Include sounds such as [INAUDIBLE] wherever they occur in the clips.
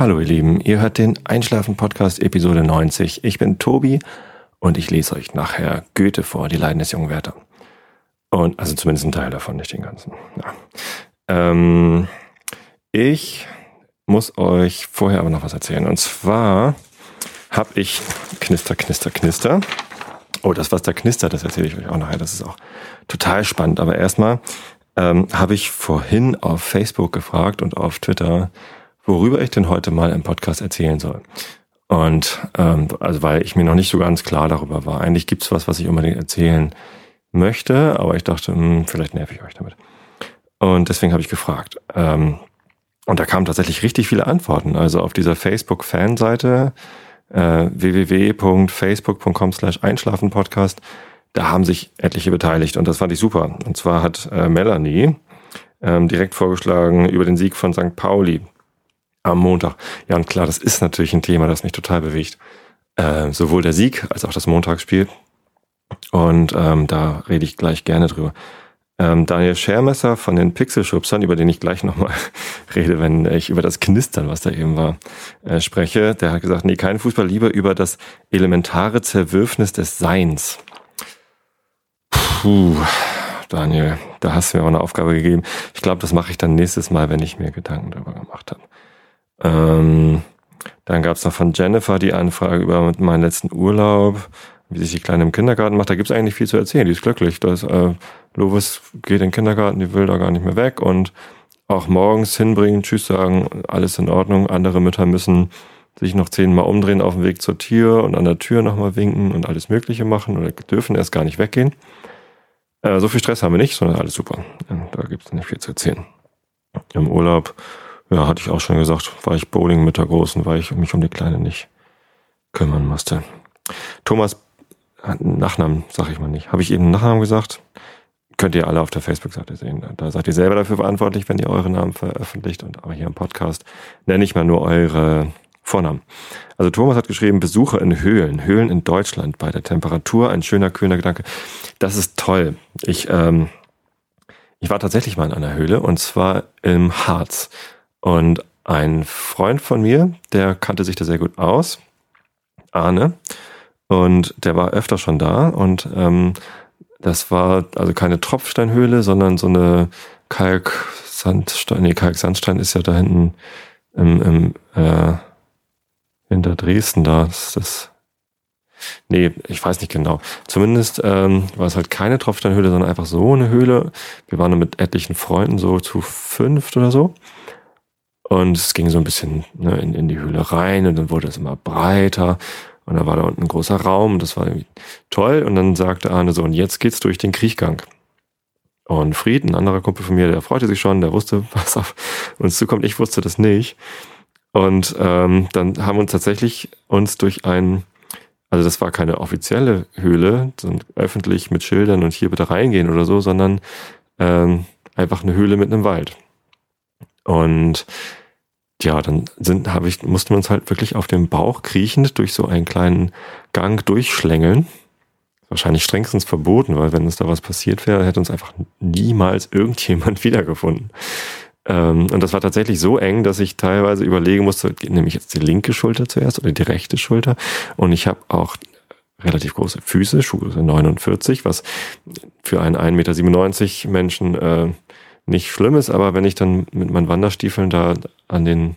Hallo ihr Lieben, ihr hört den Einschlafen Podcast Episode 90. Ich bin Tobi und ich lese euch nachher Goethe vor, die Leiden des jungen Werther. Und also zumindest ein Teil davon, nicht den ganzen. Ja. Ähm, ich muss euch vorher aber noch was erzählen. Und zwar habe ich Knister, Knister, Knister. Oh, das, was da knistert, das erzähle ich euch auch nachher. Das ist auch total spannend. Aber erstmal ähm, habe ich vorhin auf Facebook gefragt und auf Twitter, worüber ich denn heute mal im Podcast erzählen soll. Und ähm, also weil ich mir noch nicht so ganz klar darüber war. Eigentlich gibt's was, was ich unbedingt erzählen möchte, aber ich dachte, hm, vielleicht nerv ich euch damit. Und deswegen habe ich gefragt. Ähm, und da kamen tatsächlich richtig viele Antworten. Also auf dieser Facebook-Fanseite äh, www.facebook.com slash Einschlafen-Podcast, da haben sich etliche beteiligt und das fand ich super. Und zwar hat äh, Melanie ähm, direkt vorgeschlagen über den Sieg von St. Pauli am Montag. Ja, und klar, das ist natürlich ein Thema, das mich total bewegt. Äh, sowohl der Sieg als auch das Montagsspiel. Und ähm, da rede ich gleich gerne drüber. Ähm, Daniel Schermesser von den Pixelschubsern, über den ich gleich nochmal [LAUGHS] rede, wenn ich über das Knistern, was da eben war, äh, spreche, der hat gesagt, nee, kein Fußball, lieber über das elementare Zerwürfnis des Seins. Puh, Daniel, da hast du mir auch eine Aufgabe gegeben. Ich glaube, das mache ich dann nächstes Mal, wenn ich mir Gedanken darüber gemacht habe. Ähm, dann gab es noch von Jennifer die Anfrage über meinen letzten Urlaub, wie sich die Kleine im Kindergarten macht. Da gibt es eigentlich viel zu erzählen. Die ist glücklich. Das, äh, Lovis geht in den Kindergarten, die will da gar nicht mehr weg und auch morgens hinbringen, Tschüss sagen, alles in Ordnung. Andere Mütter müssen sich noch zehnmal umdrehen auf dem Weg zur Tür und an der Tür nochmal winken und alles Mögliche machen oder dürfen erst gar nicht weggehen. Äh, so viel Stress haben wir nicht, sondern alles super. Da gibt es nicht viel zu erzählen. Im Urlaub ja, hatte ich auch schon gesagt, war ich Bowling mit der Großen, weil ich mich um die Kleine nicht kümmern musste. Thomas, Nachnamen sage ich mal nicht. Habe ich eben Nachnamen gesagt? Könnt ihr alle auf der Facebook-Seite sehen. Da seid ihr selber dafür verantwortlich, wenn ihr eure Namen veröffentlicht. Und aber hier im Podcast nenne ich mal nur eure Vornamen. Also Thomas hat geschrieben, Besucher in Höhlen, Höhlen in Deutschland bei der Temperatur, ein schöner, kühner Gedanke. Das ist toll. Ich, ähm, ich war tatsächlich mal in einer Höhle und zwar im Harz. Und ein Freund von mir, der kannte sich da sehr gut aus, Arne, und der war öfter schon da und ähm, das war also keine Tropfsteinhöhle, sondern so eine Kalksandstein, nee, Kalksandstein ist ja da hinten im, im äh, hinter Dresden da, ist das Nee, ich weiß nicht genau. Zumindest ähm, war es halt keine Tropfsteinhöhle, sondern einfach so eine Höhle. Wir waren mit etlichen Freunden so zu fünft oder so. Und es ging so ein bisschen ne, in, in die Höhle rein und dann wurde es immer breiter. Und da war da unten ein großer Raum und das war irgendwie toll. Und dann sagte Arne so, und jetzt geht's durch den Kriechgang. Und Fried, ein anderer Kumpel von mir, der freute sich schon, der wusste, [LAUGHS] was auf uns zukommt. Ich wusste das nicht. Und ähm, dann haben wir uns tatsächlich uns durch ein, also das war keine offizielle Höhle, so öffentlich mit Schildern und hier bitte reingehen oder so, sondern ähm, einfach eine Höhle mit einem Wald. Und ja, dann sind, habe ich, mussten wir uns halt wirklich auf dem Bauch kriechend durch so einen kleinen Gang durchschlängeln. Wahrscheinlich strengstens verboten, weil wenn uns da was passiert wäre, hätte uns einfach niemals irgendjemand [LAUGHS] wiedergefunden. Ähm, und das war tatsächlich so eng, dass ich teilweise überlegen musste, nehme ich jetzt die linke Schulter zuerst oder die rechte Schulter? Und ich habe auch relativ große Füße, Schuhgröße 49, was für einen 1,97 Meter Menschen äh, nicht schlimm ist, aber wenn ich dann mit meinen Wanderstiefeln da an den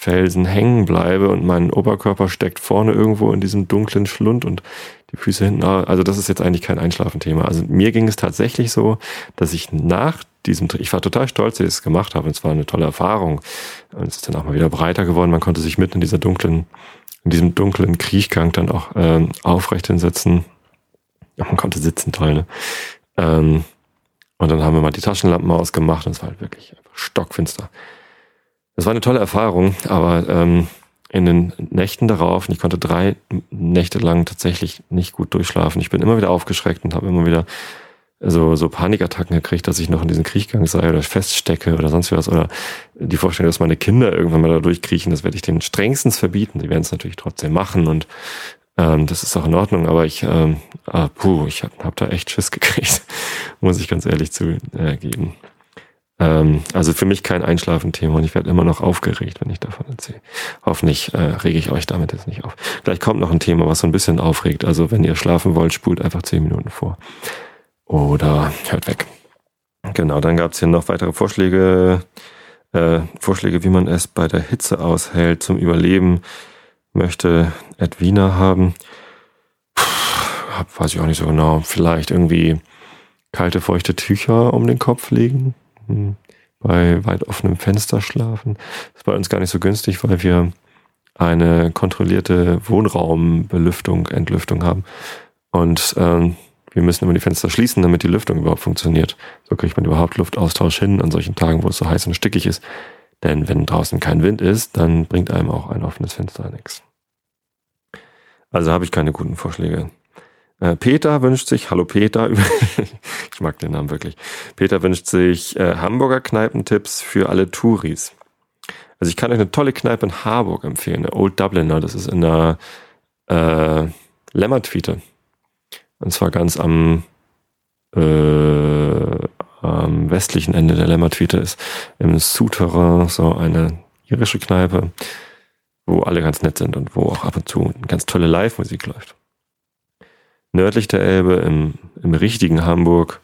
Felsen hängen bleibe und mein Oberkörper steckt vorne irgendwo in diesem dunklen Schlund und die Füße hinten, also das ist jetzt eigentlich kein Einschlafenthema. Also mir ging es tatsächlich so, dass ich nach diesem, ich war total stolz, dass ich es gemacht habe. Es war eine tolle Erfahrung. Und es ist dann auch mal wieder breiter geworden. Man konnte sich mitten in dieser dunklen, in diesem dunklen Kriechgang dann auch ähm, aufrecht hinsetzen. Ja, man konnte sitzen, toll, ne? Ähm, und dann haben wir mal die Taschenlampen ausgemacht und es war halt wirklich stockfinster. Das war eine tolle Erfahrung, aber ähm, in den Nächten darauf, und ich konnte drei Nächte lang tatsächlich nicht gut durchschlafen. Ich bin immer wieder aufgeschreckt und habe immer wieder so, so Panikattacken gekriegt, dass ich noch in diesen Kriechgang sei oder feststecke oder sonst was. Oder die Vorstellung, dass meine Kinder irgendwann mal da durchkriechen, das werde ich denen strengstens verbieten. Die werden es natürlich trotzdem machen und ähm, das ist auch in Ordnung, aber ich, ähm, ah, puh, ich habe hab da echt Schiss [LAUGHS] gekriegt, muss ich ganz ehrlich zugeben. Ähm, also für mich kein Einschlafenthema und ich werde immer noch aufgeregt, wenn ich davon erzähle. Hoffentlich äh, rege ich euch damit jetzt nicht auf. Gleich kommt noch ein Thema, was so ein bisschen aufregt. Also wenn ihr schlafen wollt, spult einfach zehn Minuten vor. Oder hört weg. Genau, dann gab es hier noch weitere Vorschläge. Äh, Vorschläge, wie man es bei der Hitze aushält zum Überleben, möchte Edwina haben. Puh, weiß ich auch nicht so genau. Vielleicht irgendwie kalte, feuchte Tücher um den Kopf legen. Hm. Bei weit offenem Fenster schlafen. Das war uns gar nicht so günstig, weil wir eine kontrollierte Wohnraumbelüftung, Entlüftung haben. Und ähm, wir müssen immer die Fenster schließen, damit die Lüftung überhaupt funktioniert. So kriegt man überhaupt Luftaustausch hin an solchen Tagen, wo es so heiß und stickig ist. Denn wenn draußen kein Wind ist, dann bringt einem auch ein offenes Fenster nichts. Also habe ich keine guten Vorschläge. Äh, Peter wünscht sich, hallo Peter, [LAUGHS] ich mag den Namen wirklich. Peter wünscht sich äh, Hamburger Kneipentipps für alle Touris. Also ich kann euch eine tolle Kneipe in Harburg empfehlen, der Old Dubliner, das ist in der äh, Lemmertwiete. Und zwar ganz am, äh, am westlichen Ende der Lemmertwiete ist im Souterrain so eine irische Kneipe, wo alle ganz nett sind und wo auch ab und zu ganz tolle Live-Musik läuft nördlich der Elbe, im, im richtigen Hamburg.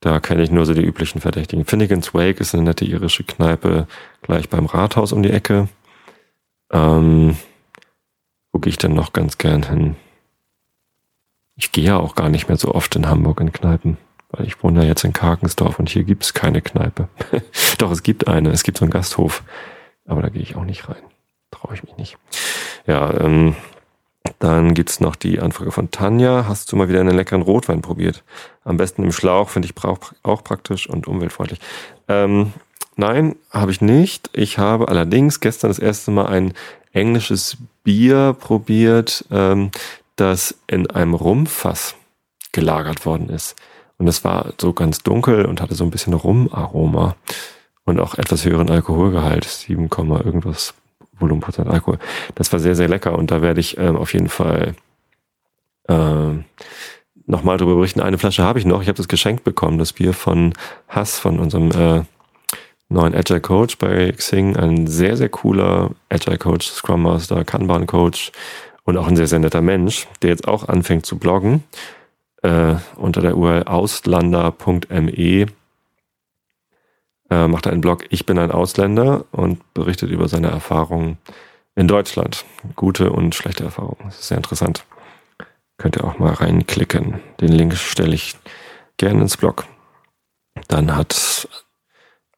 Da kenne ich nur so die üblichen Verdächtigen. Finnegan's Wake ist eine nette irische Kneipe, gleich beim Rathaus um die Ecke. Ähm, wo gehe ich denn noch ganz gern hin? Ich gehe ja auch gar nicht mehr so oft in Hamburg in Kneipen, weil ich wohne ja jetzt in Karkensdorf und hier gibt's keine Kneipe. [LAUGHS] Doch, es gibt eine, es gibt so einen Gasthof, aber da gehe ich auch nicht rein. Traue ich mich nicht. Ja, ähm, dann gibt's noch die Anfrage von Tanja. Hast du mal wieder einen leckeren Rotwein probiert? Am besten im Schlauch, finde ich auch praktisch und umweltfreundlich. Ähm, nein, habe ich nicht. Ich habe allerdings gestern das erste Mal ein englisches Bier probiert, ähm, das in einem Rumfass gelagert worden ist. Und es war so ganz dunkel und hatte so ein bisschen Rumaroma und auch etwas höheren Alkoholgehalt, 7, irgendwas Volumenprozent Alkohol. Das war sehr, sehr lecker und da werde ich ähm, auf jeden Fall äh, nochmal drüber berichten. Eine Flasche habe ich noch. Ich habe das geschenkt bekommen, das Bier von Hass, von unserem äh, neuen Agile Coach bei Xing. Ein sehr, sehr cooler Agile Coach, Scrum Master, Kanban Coach und auch ein sehr, sehr netter Mensch, der jetzt auch anfängt zu bloggen äh, unter der URL auslander.me äh, macht einen Blog Ich bin ein Ausländer und berichtet über seine Erfahrungen in Deutschland. Gute und schlechte Erfahrungen. Das ist sehr interessant. Könnt ihr auch mal reinklicken. Den Link stelle ich gerne ins Blog. Dann hat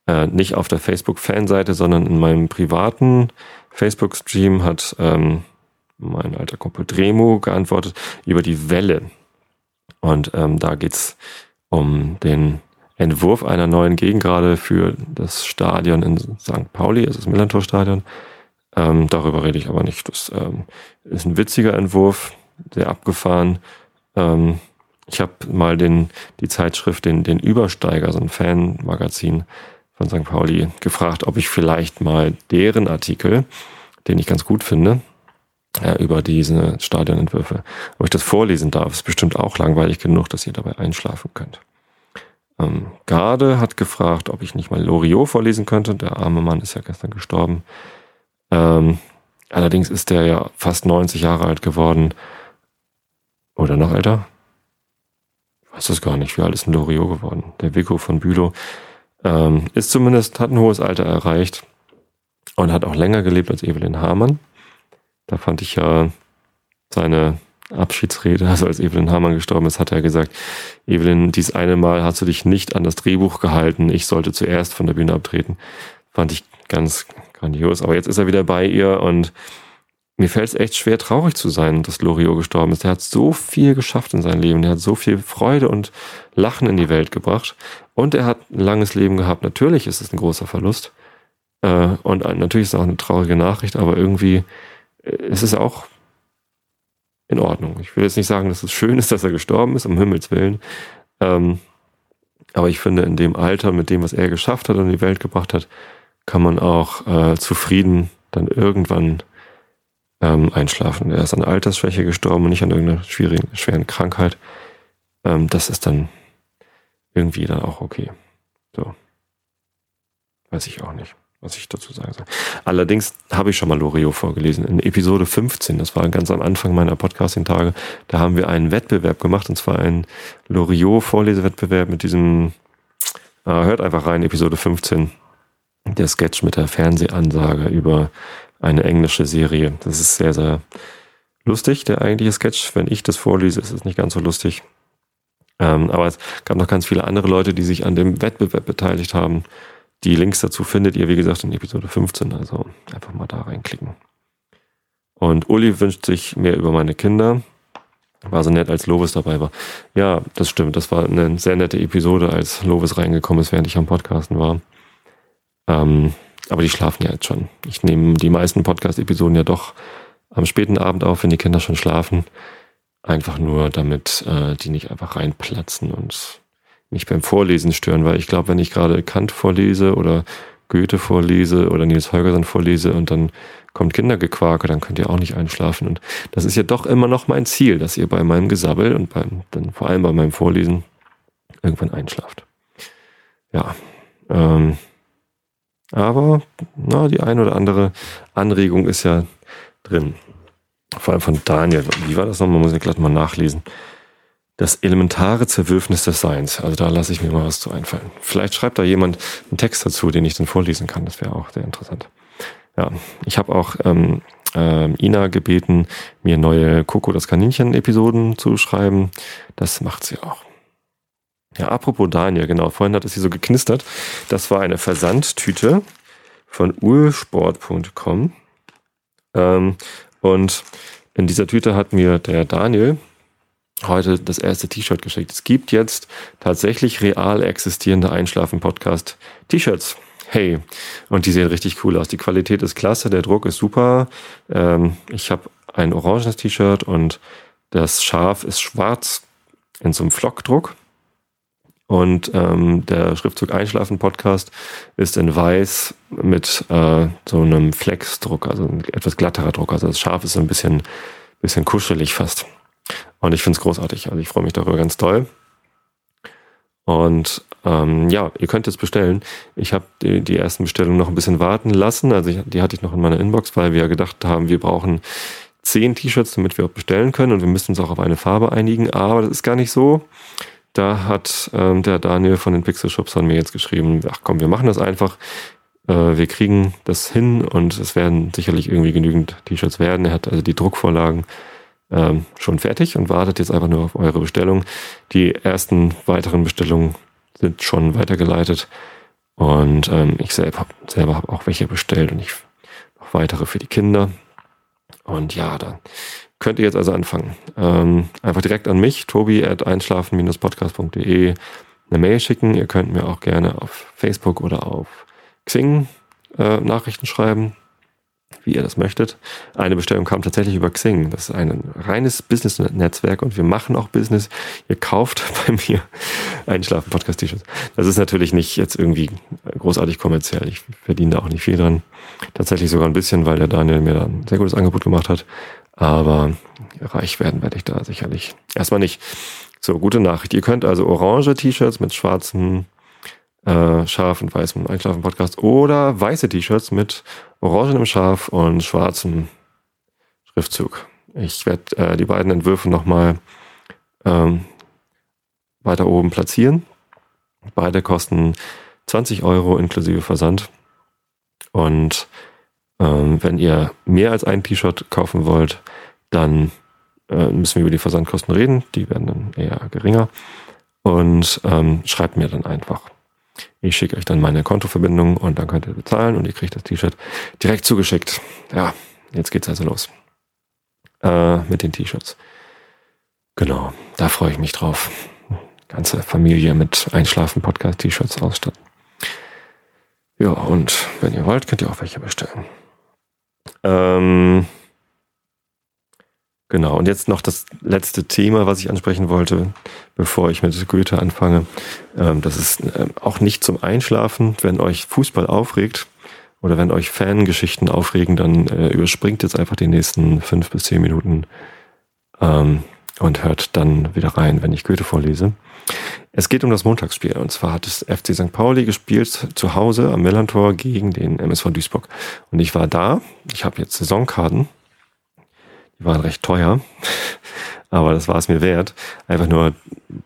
äh, nicht auf der Facebook-Fanseite, sondern in meinem privaten Facebook-Stream hat ähm, mein alter Kumpel Dremo geantwortet über die Welle. Und ähm, da geht's um den Entwurf einer neuen Gegengrade für das Stadion in St. Pauli, also das Millantor-Stadion. Ähm, darüber rede ich aber nicht. Das ähm, ist ein witziger Entwurf, sehr abgefahren. Ähm, ich habe mal den, die Zeitschrift, den, den Übersteiger, so ein Fanmagazin von St. Pauli, gefragt, ob ich vielleicht mal deren Artikel, den ich ganz gut finde, äh, über diese Stadionentwürfe, ob ich das vorlesen darf. Ist bestimmt auch langweilig genug, dass ihr dabei einschlafen könnt. Ähm, Garde hat gefragt, ob ich nicht mal Loriot vorlesen könnte. Der arme Mann ist ja gestern gestorben. Ähm, allerdings ist der ja fast 90 Jahre alt geworden. Oder noch älter? Ich weiß das gar nicht. Wie alt ist ein Loriot geworden? Der Vico von Bülow. Ähm, ist zumindest, hat ein hohes Alter erreicht und hat auch länger gelebt als Evelyn Hamann. Da fand ich ja seine Abschiedsrede, [LAUGHS] also als Evelyn Hamann gestorben ist, hat er gesagt, Evelyn, dies eine Mal hast du dich nicht an das Drehbuch gehalten, ich sollte zuerst von der Bühne abtreten. Fand ich ganz grandios. Aber jetzt ist er wieder bei ihr und mir fällt es echt schwer, traurig zu sein, dass Loriot gestorben ist. Er hat so viel geschafft in seinem Leben. Er hat so viel Freude und Lachen in die Welt gebracht. Und er hat ein langes Leben gehabt. Natürlich ist es ein großer Verlust. Äh, und natürlich ist es auch eine traurige Nachricht, aber irgendwie äh, ist es auch in Ordnung. Ich will jetzt nicht sagen, dass es schön ist, dass er gestorben ist, um Himmels Willen. Ähm, aber ich finde, in dem Alter, mit dem, was er geschafft hat und die Welt gebracht hat, kann man auch äh, zufrieden dann irgendwann ähm, einschlafen. Er ist an Altersschwäche gestorben und nicht an irgendeiner schwierigen, schweren Krankheit. Ähm, das ist dann irgendwie dann auch okay. So. Weiß ich auch nicht, was ich dazu sagen soll. Allerdings habe ich schon mal Loriot vorgelesen. In Episode 15, das war ganz am Anfang meiner Podcasting-Tage, da haben wir einen Wettbewerb gemacht, und zwar einen Loriot-Vorlesewettbewerb mit diesem, äh, hört einfach rein, Episode 15, der Sketch mit der Fernsehansage über eine englische Serie. Das ist sehr, sehr lustig, der eigentliche Sketch. Wenn ich das vorlese, ist es nicht ganz so lustig. Ähm, aber es gab noch ganz viele andere Leute, die sich an dem Wettbewerb beteiligt haben. Die Links dazu findet ihr, wie gesagt, in Episode 15. Also einfach mal da reinklicken. Und Uli wünscht sich mehr über meine Kinder. War so nett, als Lovis dabei war. Ja, das stimmt. Das war eine sehr nette Episode, als Lovis reingekommen ist, während ich am Podcasten war. Ähm, aber die schlafen ja jetzt schon. Ich nehme die meisten Podcast-Episoden ja doch am späten Abend auf, wenn die Kinder schon schlafen. Einfach nur, damit äh, die nicht einfach reinplatzen und mich beim Vorlesen stören, weil ich glaube, wenn ich gerade Kant vorlese oder Goethe vorlese oder Nils Holgersson vorlese und dann kommt Kindergequake, dann könnt ihr auch nicht einschlafen. Und das ist ja doch immer noch mein Ziel, dass ihr bei meinem Gesabbel und beim, dann vor allem bei meinem Vorlesen irgendwann einschlaft. Ja, ähm, aber na, die ein oder andere Anregung ist ja drin. Vor allem von Daniel. Wie war das nochmal? Muss ich gleich mal nachlesen. Das elementare Zerwürfnis des Seins. Also da lasse ich mir mal was zu einfallen. Vielleicht schreibt da jemand einen Text dazu, den ich dann vorlesen kann. Das wäre auch sehr interessant. Ja, ich habe auch ähm, äh, Ina gebeten, mir neue Coco das Kaninchen-Episoden zu schreiben. Das macht sie auch. Ja, apropos Daniel, genau. Vorhin hat es hier so geknistert. Das war eine Versandtüte von ursport.com. Ähm, und in dieser Tüte hat mir der Daniel heute das erste T-Shirt geschickt. Es gibt jetzt tatsächlich real existierende Einschlafen-Podcast-T-Shirts. Hey, und die sehen richtig cool aus. Die Qualität ist klasse, der Druck ist super. Ähm, ich habe ein orangenes T-Shirt und das Schaf ist schwarz in so einem Flockdruck. Und ähm, der Schriftzug Einschlafen Podcast ist in weiß mit äh, so einem Flexdruck, also ein etwas glatterer Druck. Also das Schaf ist so ein bisschen, bisschen kuschelig fast. Und ich finde es großartig. Also ich freue mich darüber ganz toll. Und ähm, ja, ihr könnt es bestellen. Ich habe die, die ersten Bestellungen noch ein bisschen warten lassen. Also ich, die hatte ich noch in meiner Inbox, weil wir gedacht haben, wir brauchen zehn T-Shirts, damit wir auch bestellen können und wir müssen uns auch auf eine Farbe einigen. Aber das ist gar nicht so. Da hat ähm, der Daniel von den Pixel Shops an mir jetzt geschrieben, ach komm, wir machen das einfach. Äh, wir kriegen das hin und es werden sicherlich irgendwie genügend T-Shirts werden. Er hat also die Druckvorlagen ähm, schon fertig und wartet jetzt einfach nur auf eure Bestellung. Die ersten weiteren Bestellungen sind schon weitergeleitet und ähm, ich selber, selber habe auch welche bestellt und ich noch weitere für die Kinder. Und ja, dann könnt ihr jetzt also anfangen. Ähm, einfach direkt an mich, tobi at einschlafen-podcast.de eine Mail schicken. Ihr könnt mir auch gerne auf Facebook oder auf Xing äh, Nachrichten schreiben, wie ihr das möchtet. Eine Bestellung kam tatsächlich über Xing. Das ist ein reines Business-Netzwerk und wir machen auch Business. Ihr kauft [LAUGHS] bei mir Einschlafen-Podcast-T-Shirts. Das ist natürlich nicht jetzt irgendwie großartig kommerziell. Ich verdiene da auch nicht viel dran. Tatsächlich sogar ein bisschen, weil der Daniel mir da ein sehr gutes Angebot gemacht hat. Aber reich werden werde ich da sicherlich erstmal nicht. So, gute Nachricht. Ihr könnt also orange T-Shirts mit schwarzen äh, Schaf und weißem Einschlafen-Podcast oder weiße T-Shirts mit orangenem Schaf und schwarzem Schriftzug. Ich werde äh, die beiden Entwürfe nochmal ähm, weiter oben platzieren. Beide kosten 20 Euro inklusive Versand. Und ähm, wenn ihr mehr als ein T-Shirt kaufen wollt, dann äh, müssen wir über die Versandkosten reden. Die werden dann eher geringer. Und ähm, schreibt mir dann einfach. Ich schicke euch dann meine Kontoverbindung und dann könnt ihr bezahlen und ihr kriegt das T-Shirt direkt zugeschickt. Ja, jetzt geht's also los. Äh, mit den T-Shirts. Genau, da freue ich mich drauf. Ganze Familie mit Einschlafen-Podcast-T-Shirts ausstatten. Ja, und wenn ihr wollt, könnt ihr auch welche bestellen. Ähm, genau, und jetzt noch das letzte Thema, was ich ansprechen wollte, bevor ich mit Goethe anfange. Ähm, das ist ähm, auch nicht zum Einschlafen. Wenn euch Fußball aufregt oder wenn euch Fangeschichten aufregen, dann äh, überspringt jetzt einfach die nächsten fünf bis zehn Minuten ähm, und hört dann wieder rein, wenn ich Goethe vorlese. Es geht um das Montagsspiel. Und zwar hat es FC St. Pauli gespielt zu Hause am Millantor gegen den MSV Duisburg. Und ich war da. Ich habe jetzt Saisonkarten. Die waren recht teuer. [LAUGHS] Aber das war es mir wert. Einfach nur,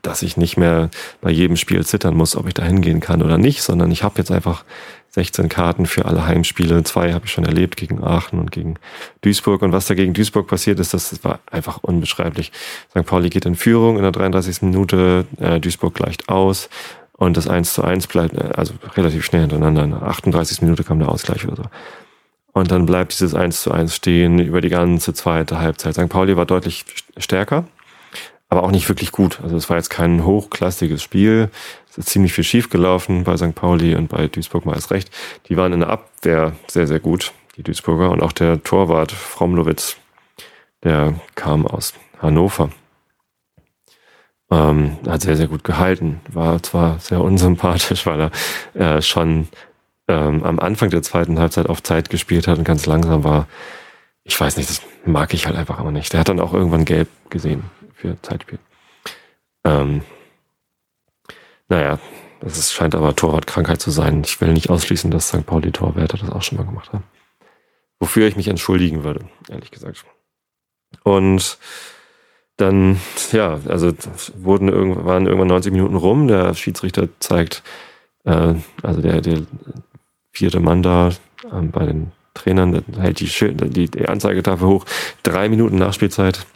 dass ich nicht mehr bei jedem Spiel zittern muss, ob ich da hingehen kann oder nicht, sondern ich habe jetzt einfach 16 Karten für alle Heimspiele. Zwei habe ich schon erlebt gegen Aachen und gegen Duisburg. Und was da gegen Duisburg passiert ist, das war einfach unbeschreiblich. St. Pauli geht in Führung in der 33. Minute, äh, Duisburg gleicht aus. Und das 1 zu 1 bleibt äh, also relativ schnell hintereinander. In der 38. Minute kam der Ausgleich oder so. Und dann bleibt dieses 1 zu 1 stehen über die ganze zweite Halbzeit. St. Pauli war deutlich stärker, aber auch nicht wirklich gut. Also es war jetzt kein hochklassiges Spiel. Es ist ziemlich viel schief gelaufen bei St. Pauli und bei Duisburg mal erst recht. Die waren in der Abwehr sehr, sehr gut, die Duisburger. Und auch der Torwart Fromlowitz, der kam aus Hannover. Ähm, hat sehr, sehr gut gehalten. War zwar sehr unsympathisch, weil er äh, schon ähm, am Anfang der zweiten Halbzeit auf Zeit gespielt hat und ganz langsam war. Ich weiß nicht, das mag ich halt einfach aber nicht. Der hat dann auch irgendwann gelb gesehen für Zeitspiel. Ähm, naja, das ist, scheint aber Torwartkrankheit zu sein. Ich will nicht ausschließen, dass St. Pauli Torwärter das auch schon mal gemacht haben. Wofür ich mich entschuldigen würde, ehrlich gesagt. Und dann, ja, also wurden irgendwann, waren irgendwann 90 Minuten rum. Der Schiedsrichter zeigt, äh, also der, der vierte Mann da äh, bei den Trainern, hält die, die, die Anzeigetafel hoch. Drei Minuten Nachspielzeit.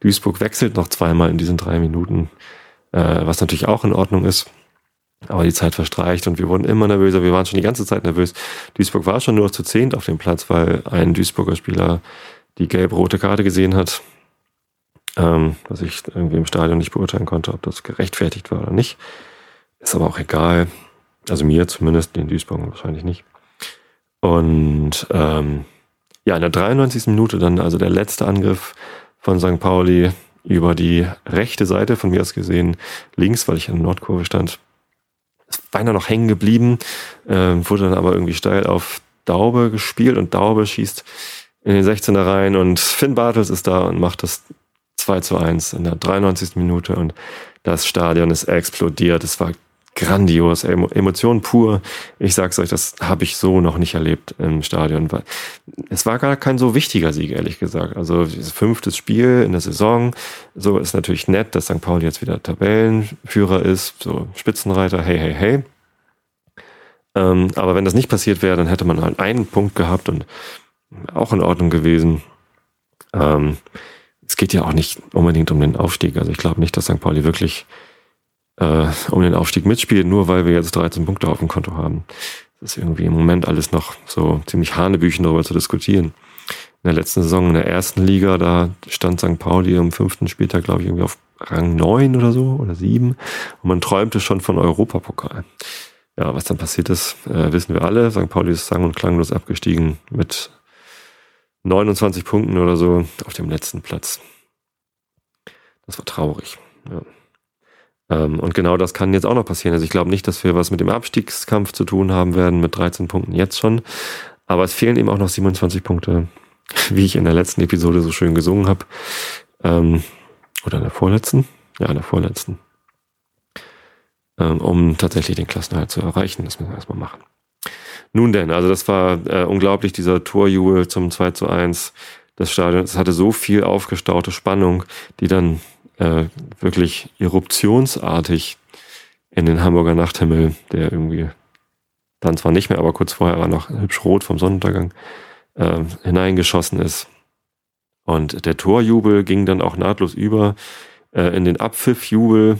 Duisburg wechselt noch zweimal in diesen drei Minuten, äh, was natürlich auch in Ordnung ist. Aber die Zeit verstreicht und wir wurden immer nervöser. Wir waren schon die ganze Zeit nervös. Duisburg war schon nur zu zehnt auf dem Platz, weil ein Duisburger Spieler die gelb-rote Karte gesehen hat, ähm, was ich irgendwie im Stadion nicht beurteilen konnte, ob das gerechtfertigt war oder nicht. Ist aber auch egal. Also mir zumindest, den Duisburg wahrscheinlich nicht. Und ähm, ja, in der 93. Minute dann also der letzte Angriff von St. Pauli über die rechte Seite, von mir aus gesehen links, weil ich in der Nordkurve stand. Ist beinahe noch hängen geblieben, äh, wurde dann aber irgendwie steil auf Daube gespielt und Daube schießt in den 16er rein und Finn Bartels ist da und macht das 2 zu 1 in der 93. Minute und das Stadion ist explodiert. Es war grandios, Emotionen pur. Ich sag's euch, das habe ich so noch nicht erlebt im Stadion. Es war gar kein so wichtiger Sieg, ehrlich gesagt. Also fünftes Spiel in der Saison. So ist natürlich nett, dass St. Pauli jetzt wieder Tabellenführer ist, so Spitzenreiter, hey, hey, hey. Ähm, aber wenn das nicht passiert wäre, dann hätte man halt einen Punkt gehabt und auch in Ordnung gewesen. Ähm, es geht ja auch nicht unbedingt um den Aufstieg. Also ich glaube nicht, dass St. Pauli wirklich äh, um den Aufstieg mitspielen, nur weil wir jetzt 13 Punkte auf dem Konto haben. Das ist irgendwie im Moment alles noch so ziemlich Hanebüchen darüber zu diskutieren. In der letzten Saison in der ersten Liga, da stand St. Pauli am fünften Spieltag, glaube ich, irgendwie auf Rang neun oder so oder sieben. Und man träumte schon von Europapokal. Ja, was dann passiert ist, äh, wissen wir alle. St. Pauli ist sang- und klanglos abgestiegen mit 29 Punkten oder so auf dem letzten Platz. Das war traurig. Ja. Ähm, und genau das kann jetzt auch noch passieren. Also ich glaube nicht, dass wir was mit dem Abstiegskampf zu tun haben werden mit 13 Punkten jetzt schon. Aber es fehlen eben auch noch 27 Punkte, [LAUGHS] wie ich in der letzten Episode so schön gesungen habe. Ähm, oder in der vorletzten? Ja, in der vorletzten. Ähm, um tatsächlich den Klassenerhalt zu erreichen. Das müssen wir erstmal machen. Nun denn, also das war äh, unglaublich, dieser Torjubel zum 2 zu 1. Das Stadion, es hatte so viel aufgestaute Spannung, die dann äh, wirklich eruptionsartig in den Hamburger Nachthimmel, der irgendwie dann zwar nicht mehr, aber kurz vorher war noch hübsch rot vom Sonnenuntergang, äh, hineingeschossen ist. Und der Torjubel ging dann auch nahtlos über äh, in den Abpfiffjubel.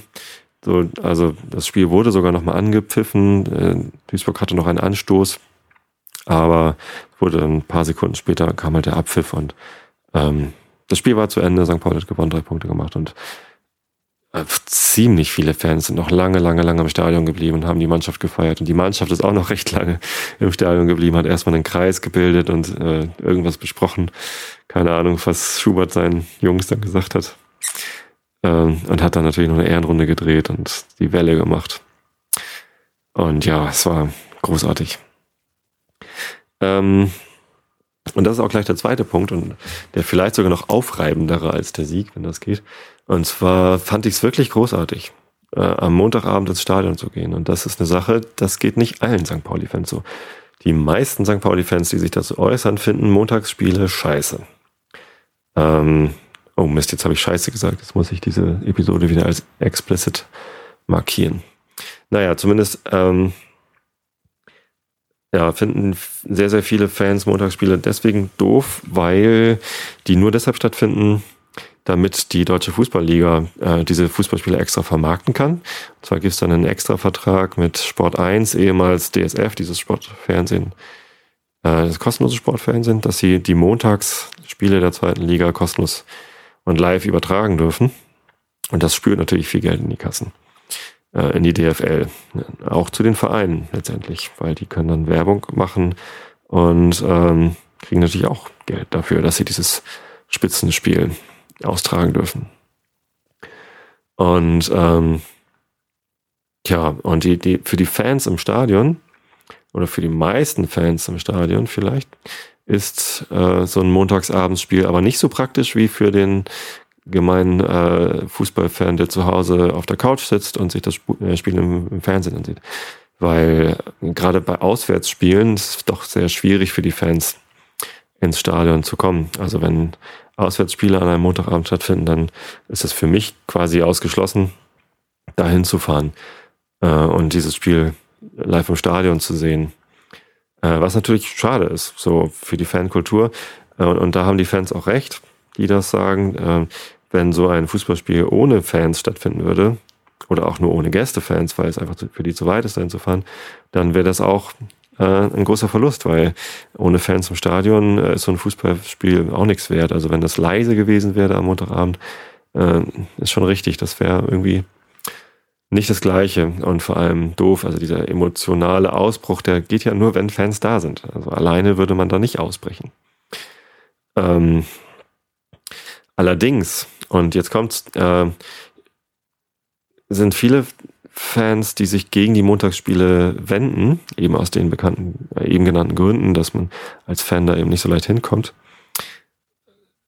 So, also das Spiel wurde sogar nochmal angepfiffen. Äh, Duisburg hatte noch einen Anstoß, aber wurde dann ein paar Sekunden später kam halt der Abpfiff und ähm, das Spiel war zu Ende, St. Paul hat gewonnen, drei Punkte gemacht und äh, ziemlich viele Fans sind noch lange, lange, lange im Stadion geblieben und haben die Mannschaft gefeiert. Und die Mannschaft ist auch noch [LAUGHS] recht lange im Stadion geblieben, hat erstmal einen Kreis gebildet und äh, irgendwas besprochen. Keine Ahnung, was Schubert seinen Jungs dann gesagt hat. Ähm, und hat dann natürlich noch eine Ehrenrunde gedreht und die Welle gemacht. Und ja, es war großartig. Ähm, und das ist auch gleich der zweite Punkt und der vielleicht sogar noch aufreibendere als der Sieg, wenn das geht. Und zwar fand ich es wirklich großartig. äh, am Montagabend ins Stadion zu gehen. Und das ist eine Sache, das geht nicht allen St. Pauli-Fans so. Die meisten St. Pauli-Fans, die sich dazu äußern, finden Montagsspiele scheiße. Ähm, oh Mist, jetzt habe ich scheiße gesagt. Jetzt muss ich diese Episode wieder als explicit markieren. Naja, zumindest ähm, ja, finden sehr, sehr viele Fans Montagsspiele deswegen doof, weil die nur deshalb stattfinden, damit die Deutsche Fußballliga äh, diese Fußballspiele extra vermarkten kann. Und zwar gibt es dann einen extra Vertrag mit Sport 1, ehemals DSF, dieses Sportfernsehen, äh, das kostenlose Sportfernsehen, dass sie die Montagsspiele der zweiten Liga kostenlos und live übertragen dürfen. Und das spürt natürlich viel Geld in die Kassen, in die DFL. Auch zu den Vereinen letztendlich, weil die können dann Werbung machen und ähm, kriegen natürlich auch Geld dafür, dass sie dieses Spitzenspiel austragen dürfen. Und ähm, ja, und die, die, für die Fans im Stadion oder für die meisten Fans im Stadion vielleicht ist äh, so ein Montagsabendsspiel aber nicht so praktisch wie für den gemeinen äh, Fußballfan, der zu Hause auf der Couch sitzt und sich das äh, Spiel im, im Fernsehen ansieht. Weil gerade bei Auswärtsspielen ist es doch sehr schwierig für die Fans ins Stadion zu kommen. Also wenn Auswärtsspiele an einem Montagabend stattfinden, dann ist es für mich quasi ausgeschlossen, dahin zu fahren äh, und dieses Spiel live im Stadion zu sehen. Äh, was natürlich schade ist, so für die Fankultur. Äh, und, und, da haben die Fans auch recht, die das sagen. Äh, wenn so ein Fußballspiel ohne Fans stattfinden würde, oder auch nur ohne Gästefans, weil es einfach für die zu weit ist, dahin zu fahren, dann wäre das auch äh, ein großer Verlust, weil ohne Fans im Stadion äh, ist so ein Fußballspiel auch nichts wert. Also wenn das leise gewesen wäre am Montagabend, äh, ist schon richtig. Das wäre irgendwie nicht das Gleiche und vor allem doof. Also dieser emotionale Ausbruch, der geht ja nur, wenn Fans da sind. Also alleine würde man da nicht ausbrechen. Ähm, allerdings, und jetzt kommt's, äh, sind viele Fans, die sich gegen die Montagsspiele wenden, eben aus den bekannten, äh, eben genannten Gründen, dass man als Fan da eben nicht so leicht hinkommt,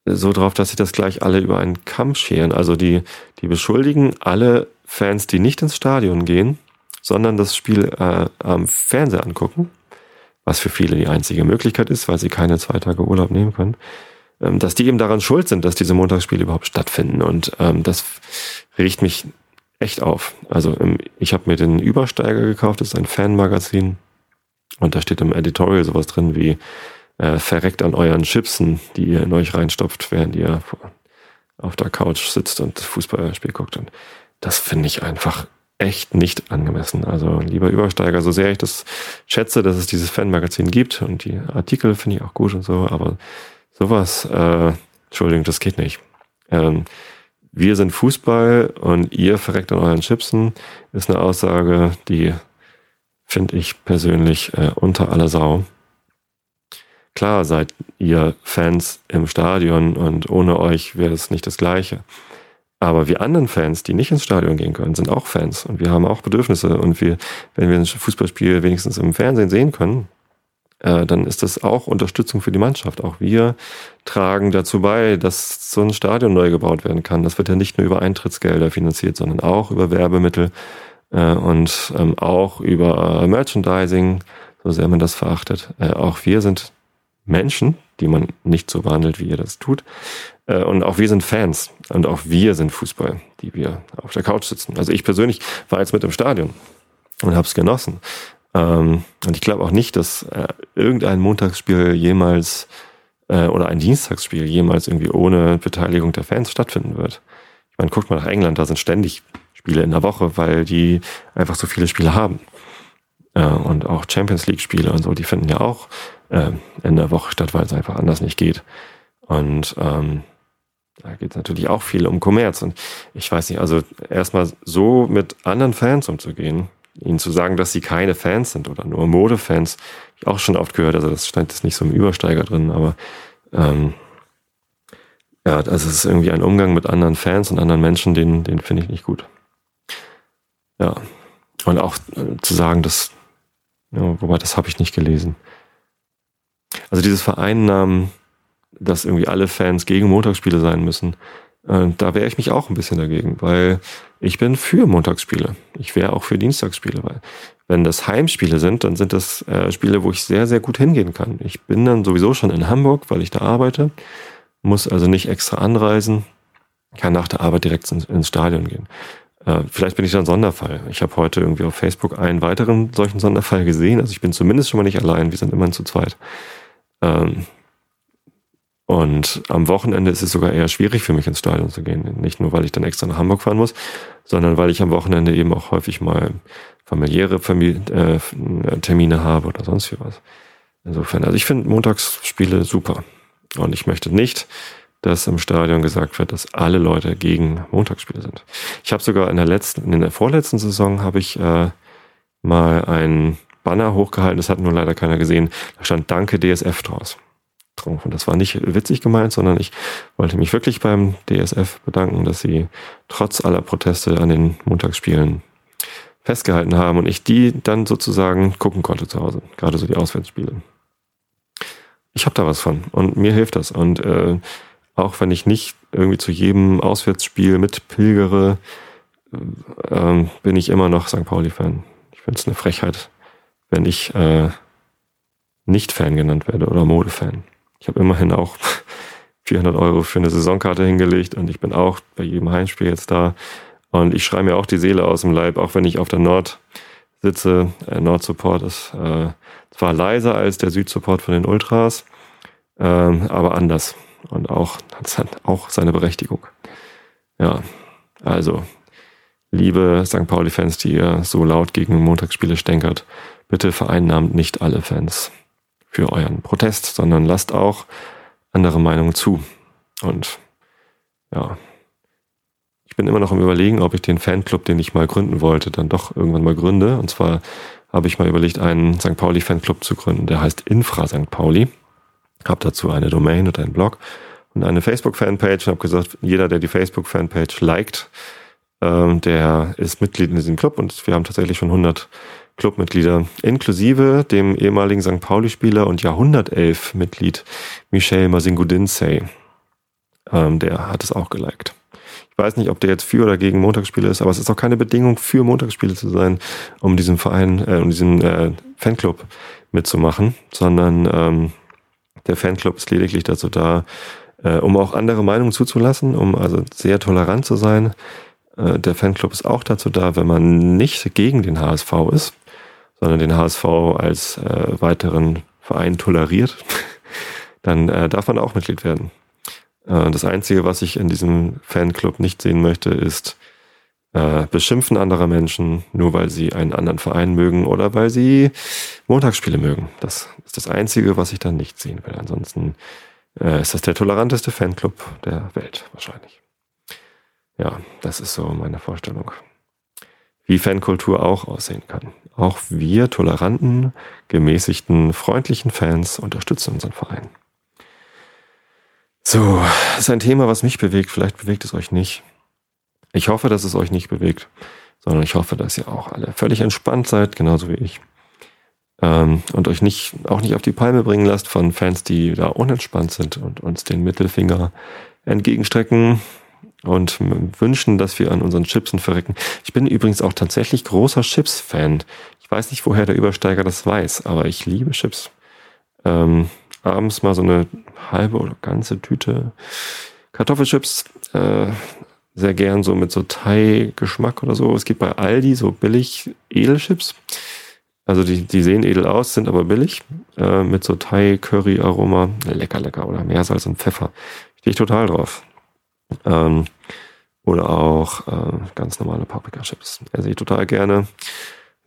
so drauf, dass sie das gleich alle über einen Kamm scheren. Also die, die beschuldigen alle Fans, die nicht ins Stadion gehen, sondern das Spiel äh, am Fernseher angucken, was für viele die einzige Möglichkeit ist, weil sie keine zwei Tage Urlaub nehmen können, dass die eben daran schuld sind, dass diese Montagsspiele überhaupt stattfinden. Und ähm, das riecht mich echt auf. Also ich habe mir den Übersteiger gekauft, das ist ein Fanmagazin. Und da steht im Editorial sowas drin wie äh, verreckt an euren Chipsen, die ihr in euch reinstopft, während ihr auf der Couch sitzt und Fußballspiel guckt. Und das finde ich einfach echt nicht angemessen. Also lieber Übersteiger, so sehr ich das schätze, dass es dieses Fanmagazin gibt und die Artikel finde ich auch gut und so, aber sowas, äh, Entschuldigung, das geht nicht. Ähm, wir sind Fußball und ihr verreckt an euren Chipsen, ist eine Aussage, die finde ich persönlich äh, unter aller Sau. Klar seid ihr Fans im Stadion und ohne euch wäre es nicht das Gleiche. Aber wir anderen Fans, die nicht ins Stadion gehen können, sind auch Fans und wir haben auch Bedürfnisse und wir, wenn wir ein Fußballspiel wenigstens im Fernsehen sehen können, äh, dann ist das auch Unterstützung für die Mannschaft. Auch wir tragen dazu bei, dass so ein Stadion neu gebaut werden kann. Das wird ja nicht nur über Eintrittsgelder finanziert, sondern auch über Werbemittel äh, und ähm, auch über Merchandising, so sehr man das verachtet. Äh, auch wir sind Menschen, die man nicht so behandelt, wie ihr das tut. Äh, und auch wir sind Fans und auch wir sind Fußball, die wir auf der Couch sitzen. Also ich persönlich war jetzt mit im Stadion und habe es genossen. Ähm, und ich glaube auch nicht, dass äh, irgendein Montagsspiel jemals äh, oder ein Dienstagsspiel jemals irgendwie ohne Beteiligung der Fans stattfinden wird. Ich meine, guckt mal nach England, da sind ständig Spiele in der Woche, weil die einfach so viele Spiele haben. Äh, und auch Champions League Spiele und so, die finden ja auch äh, in der Woche statt, weil es einfach anders nicht geht. Und ähm, da geht es natürlich auch viel um Kommerz. Und ich weiß nicht, also erstmal so mit anderen Fans umzugehen, ihnen zu sagen, dass sie keine Fans sind oder nur Modefans, ich auch schon oft gehört, also das stand jetzt nicht so im Übersteiger drin, aber ähm, ja, also es ist irgendwie ein Umgang mit anderen Fans und anderen Menschen, den, den finde ich nicht gut. Ja. Und auch äh, zu sagen, dass, ja, wobei das habe ich nicht gelesen. Also dieses Vereinnahmen, dass irgendwie alle Fans gegen Montagsspiele sein müssen, da wäre ich mich auch ein bisschen dagegen, weil ich bin für Montagsspiele. Ich wäre auch für Dienstagsspiele, weil wenn das Heimspiele sind, dann sind das äh, Spiele, wo ich sehr, sehr gut hingehen kann. Ich bin dann sowieso schon in Hamburg, weil ich da arbeite, muss also nicht extra anreisen, kann nach der Arbeit direkt ins, ins Stadion gehen. Äh, vielleicht bin ich da ein Sonderfall. Ich habe heute irgendwie auf Facebook einen weiteren solchen Sonderfall gesehen. Also ich bin zumindest schon mal nicht allein. Wir sind immerhin zu zweit. Ähm, und am Wochenende ist es sogar eher schwierig für mich ins Stadion zu gehen. Nicht nur, weil ich dann extra nach Hamburg fahren muss, sondern weil ich am Wochenende eben auch häufig mal familiäre Familie, äh, Termine habe oder sonst wie was. Insofern, also ich finde Montagsspiele super. Und ich möchte nicht, dass im Stadion gesagt wird, dass alle Leute gegen Montagsspiele sind. Ich habe sogar in der letzten, in der vorletzten Saison habe ich äh, mal ein Banner hochgehalten, das hat nur leider keiner gesehen. Da stand Danke DSF draus. Und das war nicht witzig gemeint, sondern ich wollte mich wirklich beim DSF bedanken, dass sie trotz aller Proteste an den Montagsspielen festgehalten haben und ich die dann sozusagen gucken konnte zu Hause, gerade so die Auswärtsspiele. Ich habe da was von und mir hilft das. Und äh, auch wenn ich nicht irgendwie zu jedem Auswärtsspiel mitpilgere, äh, bin ich immer noch St. Pauli-Fan. Ich finde es eine Frechheit, wenn ich äh, nicht Fan genannt werde oder Modefan. Ich habe immerhin auch [LAUGHS] 400 Euro für eine Saisonkarte hingelegt und ich bin auch bei jedem Heimspiel jetzt da. Und ich schreibe mir auch die Seele aus dem Leib, auch wenn ich auf der Nord sitze. Äh, Nord-Support ist äh, zwar leiser als der Süd-Support von den Ultras, äh, aber anders. Und auch hat auch seine Berechtigung. Ja, also, liebe St. Pauli-Fans, die ihr so laut gegen Montagsspiele stänkert, bitte vereinnahmt nicht alle Fans für euren Protest, sondern lasst auch andere Meinungen zu. Und ja, ich bin immer noch im Überlegen, ob ich den Fanclub, den ich mal gründen wollte, dann doch irgendwann mal gründe. Und zwar habe ich mal überlegt, einen St. Pauli Fanclub zu gründen, der heißt Infra St. Pauli. Habe dazu eine Domain und einen Blog und eine Facebook-Fanpage und habe gesagt, jeder, der die Facebook-Fanpage liked, ähm, der ist Mitglied in diesem Club und wir haben tatsächlich schon 100 Clubmitglieder, inklusive dem ehemaligen St. Pauli-Spieler und Jahrhundertelf-Mitglied Michel Masingudinsey. Ähm, der hat es auch geliked. Ich weiß nicht, ob der jetzt für oder gegen Montagsspiele ist, aber es ist auch keine Bedingung, für Montagsspiele zu sein, um diesen Verein, äh, um diesen äh, Fanclub mitzumachen, sondern ähm, der Fanclub ist lediglich dazu da, äh, um auch andere Meinungen zuzulassen, um also sehr tolerant zu sein. Äh, der Fanclub ist auch dazu da, wenn man nicht gegen den HSV ist, sondern den HSV als äh, weiteren Verein toleriert, [LAUGHS] dann äh, darf man auch Mitglied werden. Äh, das Einzige, was ich in diesem Fanclub nicht sehen möchte, ist äh, Beschimpfen anderer Menschen, nur weil sie einen anderen Verein mögen oder weil sie Montagsspiele mögen. Das ist das Einzige, was ich dann nicht sehen will. Ansonsten äh, ist das der toleranteste Fanclub der Welt wahrscheinlich. Ja, das ist so meine Vorstellung. Wie Fankultur auch aussehen kann. Auch wir toleranten, gemäßigten, freundlichen Fans unterstützen unseren Verein. So, ist ein Thema, was mich bewegt. Vielleicht bewegt es euch nicht. Ich hoffe, dass es euch nicht bewegt, sondern ich hoffe, dass ihr auch alle völlig entspannt seid, genauso wie ich. Ähm, und euch nicht, auch nicht auf die Palme bringen lasst von Fans, die da unentspannt sind und uns den Mittelfinger entgegenstrecken und wünschen, dass wir an unseren Chipsen verrecken. Ich bin übrigens auch tatsächlich großer Chips-Fan. Ich weiß nicht, woher der Übersteiger das weiß, aber ich liebe Chips. Ähm, abends mal so eine halbe oder ganze Tüte Kartoffelchips. Äh, sehr gern so mit so Thai-Geschmack oder so. Es gibt bei Aldi so billig Edelchips. Also die, die sehen edel aus, sind aber billig. Äh, mit so Thai-Curry-Aroma. Lecker, lecker. Oder Meersalz und Pfeffer. Stehe ich total drauf. Ähm, oder auch äh, ganz normale Paprika-Chips. Esse ich total gerne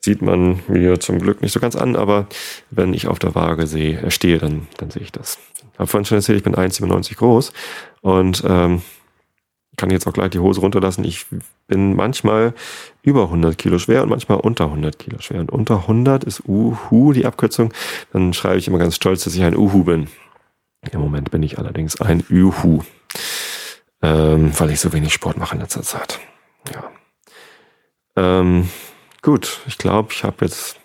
sieht man mir zum Glück nicht so ganz an, aber wenn ich auf der Waage sehe, äh, stehe, dann, dann sehe ich das. Ich habe vorhin schon erzählt, ich bin 1,97 groß und ähm, kann jetzt auch gleich die Hose runterlassen. Ich bin manchmal über 100 Kilo schwer und manchmal unter 100 Kilo schwer. Und unter 100 ist Uhu die Abkürzung. Dann schreibe ich immer ganz stolz, dass ich ein Uhu bin. Im Moment bin ich allerdings ein Uhu, ähm, weil ich so wenig Sport mache in letzter Zeit. Ja. Ähm, Gut, ich glaube, ich habe jetzt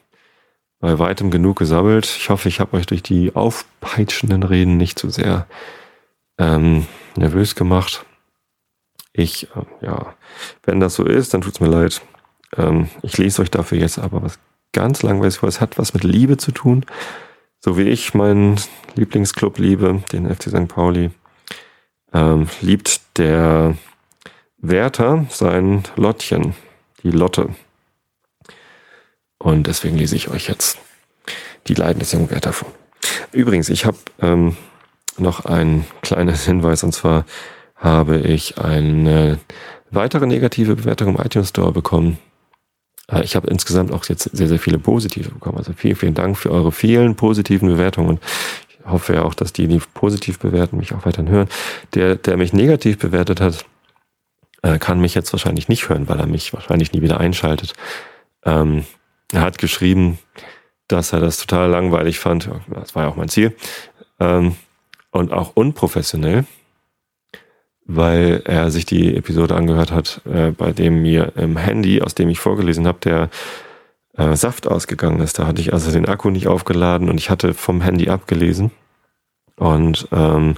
bei weitem genug gesammelt. Ich hoffe, ich habe euch durch die aufpeitschenden Reden nicht zu sehr ähm, nervös gemacht. Ich, äh, ja, wenn das so ist, dann tut's mir leid. Ähm, ich lese euch dafür jetzt aber was ganz langweilig vor. Es hat was mit Liebe zu tun. So wie ich meinen Lieblingsclub liebe, den FC St. Pauli, ähm, liebt der Wärter sein Lottchen, die Lotte. Und deswegen lese ich euch jetzt die Leiden des jungen Wärter vor. Übrigens, ich habe ähm, noch einen kleinen [LAUGHS] Hinweis und zwar habe ich eine weitere negative Bewertung im iTunes Store bekommen. Äh, ich habe insgesamt auch jetzt sehr, sehr viele positive bekommen. Also vielen, vielen Dank für eure vielen positiven Bewertungen. Hoffe ja auch, dass die, die positiv bewerten, mich auch weiterhin hören. Der, der mich negativ bewertet hat, äh, kann mich jetzt wahrscheinlich nicht hören, weil er mich wahrscheinlich nie wieder einschaltet. Ähm, er hat geschrieben, dass er das total langweilig fand. Das war ja auch mein Ziel. Ähm, und auch unprofessionell, weil er sich die Episode angehört hat, äh, bei dem mir im Handy, aus dem ich vorgelesen habe, der äh, Saft ausgegangen ist. Da hatte ich also den Akku nicht aufgeladen und ich hatte vom Handy abgelesen. Und ähm,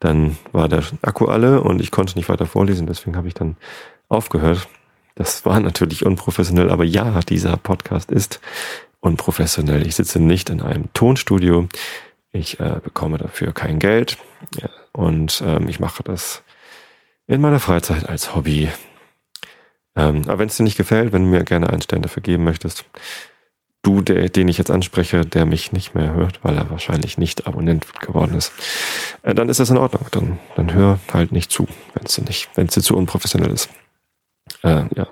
dann war der Akku alle und ich konnte nicht weiter vorlesen, deswegen habe ich dann aufgehört. Das war natürlich unprofessionell, aber ja, dieser Podcast ist unprofessionell. Ich sitze nicht in einem Tonstudio. Ich äh, bekomme dafür kein Geld. Ja, und ähm, ich mache das in meiner Freizeit als Hobby. Ähm, aber wenn es dir nicht gefällt, wenn du mir gerne einen Stern dafür geben möchtest, du, der, den ich jetzt anspreche, der mich nicht mehr hört, weil er wahrscheinlich nicht Abonnent geworden ist, äh, dann ist das in Ordnung. Dann, dann hör halt nicht zu, wenn es nicht, wenn dir zu unprofessionell ist. Äh, ja.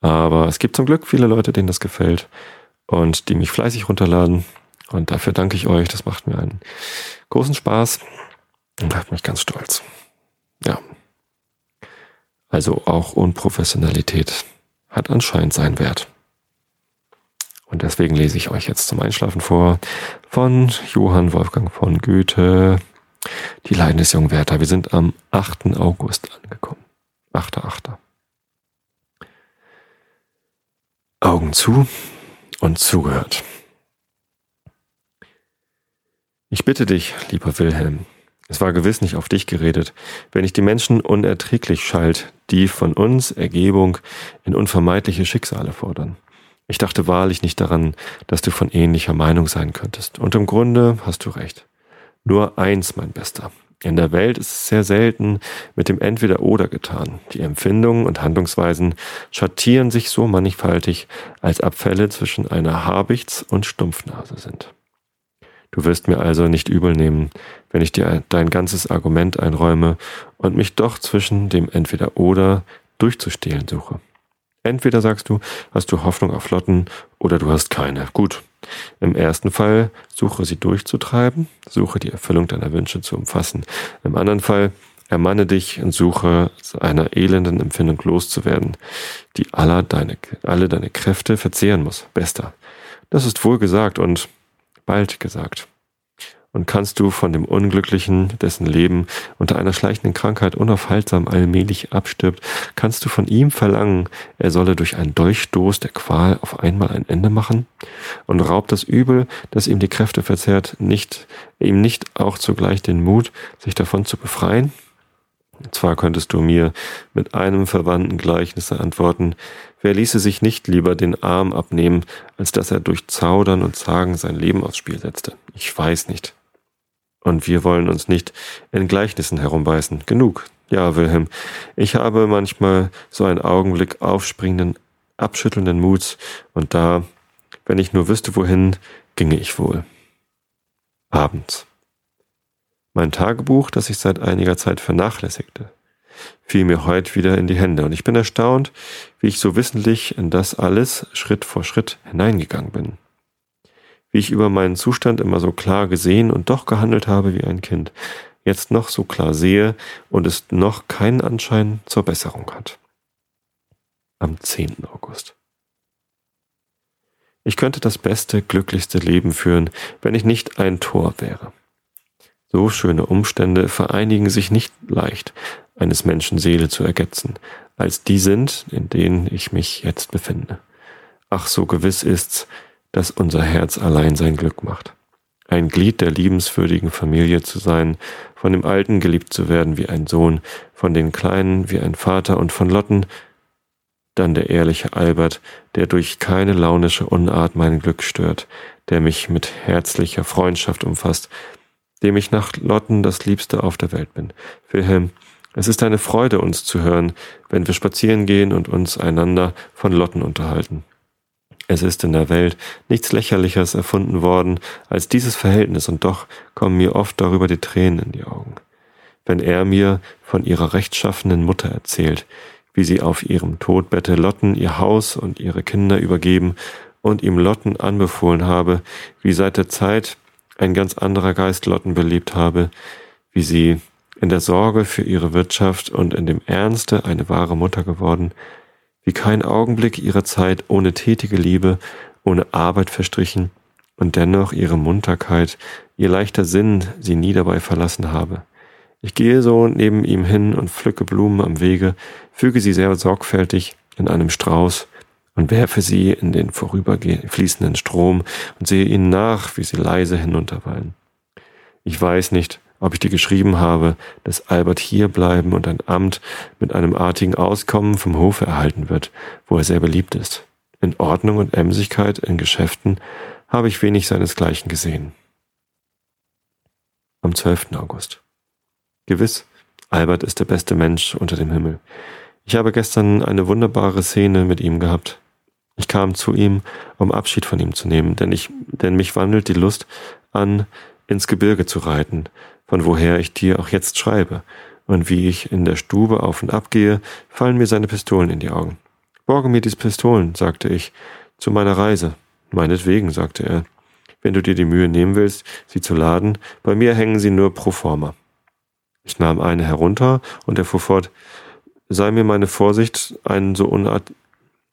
Aber es gibt zum Glück viele Leute, denen das gefällt und die mich fleißig runterladen. Und dafür danke ich euch. Das macht mir einen großen Spaß und macht mich ganz stolz. Ja. Also auch Unprofessionalität hat anscheinend seinen Wert. Und deswegen lese ich euch jetzt zum Einschlafen vor von Johann Wolfgang von Goethe, Die Leiden des jungen Werther. Wir sind am 8. August angekommen. 8.8. Augen zu und zugehört. Ich bitte dich, lieber Wilhelm, es war gewiss nicht auf dich geredet, wenn ich die Menschen unerträglich schalt, die von uns Ergebung in unvermeidliche Schicksale fordern. Ich dachte wahrlich nicht daran, dass du von ähnlicher Meinung sein könntest. Und im Grunde hast du recht. Nur eins, mein Bester. In der Welt ist es sehr selten mit dem Entweder-Oder getan. Die Empfindungen und Handlungsweisen schattieren sich so mannigfaltig, als Abfälle zwischen einer Habichts- und Stumpfnase sind. Du wirst mir also nicht übel nehmen, wenn ich dir dein ganzes Argument einräume und mich doch zwischen dem Entweder-Oder durchzustehlen suche. Entweder sagst du, hast du Hoffnung auf Flotten oder du hast keine. Gut, im ersten Fall suche sie durchzutreiben, suche die Erfüllung deiner Wünsche zu umfassen. Im anderen Fall ermanne dich und suche einer elenden Empfindung loszuwerden, die aller deine, alle deine Kräfte verzehren muss. Bester. Das ist wohl gesagt und bald gesagt und kannst du von dem Unglücklichen, dessen Leben unter einer schleichenden Krankheit unaufhaltsam allmählich abstirbt, kannst du von ihm verlangen, er solle durch einen Dolchstoß der Qual auf einmal ein Ende machen? Und raubt das Übel, das ihm die Kräfte verzehrt, nicht, ihm nicht auch zugleich den Mut, sich davon zu befreien? Zwar könntest du mir mit einem verwandten Gleichnis antworten, wer ließe sich nicht lieber den Arm abnehmen, als dass er durch Zaudern und Zagen sein Leben aufs Spiel setzte? Ich weiß nicht. Und wir wollen uns nicht in Gleichnissen herumbeißen. Genug. Ja, Wilhelm, ich habe manchmal so einen Augenblick aufspringenden, abschüttelnden Muts, und da, wenn ich nur wüsste, wohin, ginge ich wohl. Abends. Mein Tagebuch, das ich seit einiger Zeit vernachlässigte, fiel mir heute wieder in die Hände, und ich bin erstaunt, wie ich so wissentlich in das alles Schritt vor Schritt hineingegangen bin wie ich über meinen Zustand immer so klar gesehen und doch gehandelt habe wie ein Kind, jetzt noch so klar sehe und es noch keinen Anschein zur Besserung hat. Am 10. August. Ich könnte das beste, glücklichste Leben führen, wenn ich nicht ein Tor wäre. So schöne Umstände vereinigen sich nicht leicht, eines Menschen Seele zu ergetzen, als die sind, in denen ich mich jetzt befinde. Ach, so gewiss ist's, dass unser Herz allein sein Glück macht. ein Glied der liebenswürdigen Familie zu sein, von dem Alten geliebt zu werden wie ein Sohn, von den Kleinen wie ein Vater und von Lotten dann der ehrliche Albert, der durch keine launische Unart mein Glück stört, der mich mit herzlicher Freundschaft umfasst, dem ich nach Lotten das Liebste auf der Welt bin. Wilhelm, es ist eine Freude, uns zu hören, wenn wir spazieren gehen und uns einander von Lotten unterhalten. Es ist in der Welt nichts Lächerliches erfunden worden als dieses Verhältnis, und doch kommen mir oft darüber die Tränen in die Augen. Wenn er mir von ihrer rechtschaffenen Mutter erzählt, wie sie auf ihrem Todbette Lotten ihr Haus und ihre Kinder übergeben und ihm Lotten anbefohlen habe, wie seit der Zeit ein ganz anderer Geist Lotten beliebt habe, wie sie in der Sorge für ihre Wirtschaft und in dem Ernste eine wahre Mutter geworden, wie kein Augenblick ihrer Zeit ohne tätige Liebe, ohne Arbeit verstrichen und dennoch ihre Munterkeit, ihr leichter Sinn sie nie dabei verlassen habe. Ich gehe so neben ihm hin und pflücke Blumen am Wege, füge sie sehr sorgfältig in einem Strauß und werfe sie in den vorüberfließenden Strom und sehe ihnen nach, wie sie leise hinunterwallen. Ich weiß nicht, ob ich dir geschrieben habe, dass Albert hier bleiben und ein Amt mit einem artigen Auskommen vom Hofe erhalten wird, wo er sehr beliebt ist. In Ordnung und Emsigkeit in Geschäften habe ich wenig seinesgleichen gesehen. Am 12. August. Gewiss, Albert ist der beste Mensch unter dem Himmel. Ich habe gestern eine wunderbare Szene mit ihm gehabt. Ich kam zu ihm, um Abschied von ihm zu nehmen, denn ich, denn mich wandelt die Lust an, ins Gebirge zu reiten, von woher ich dir auch jetzt schreibe. Und wie ich in der Stube auf und ab gehe, fallen mir seine Pistolen in die Augen. Borge mir diese Pistolen, sagte ich, zu meiner Reise. Meinetwegen, sagte er. Wenn du dir die Mühe nehmen willst, sie zu laden, bei mir hängen sie nur pro forma. Ich nahm eine herunter und er fuhr fort, sei mir meine Vorsicht einen so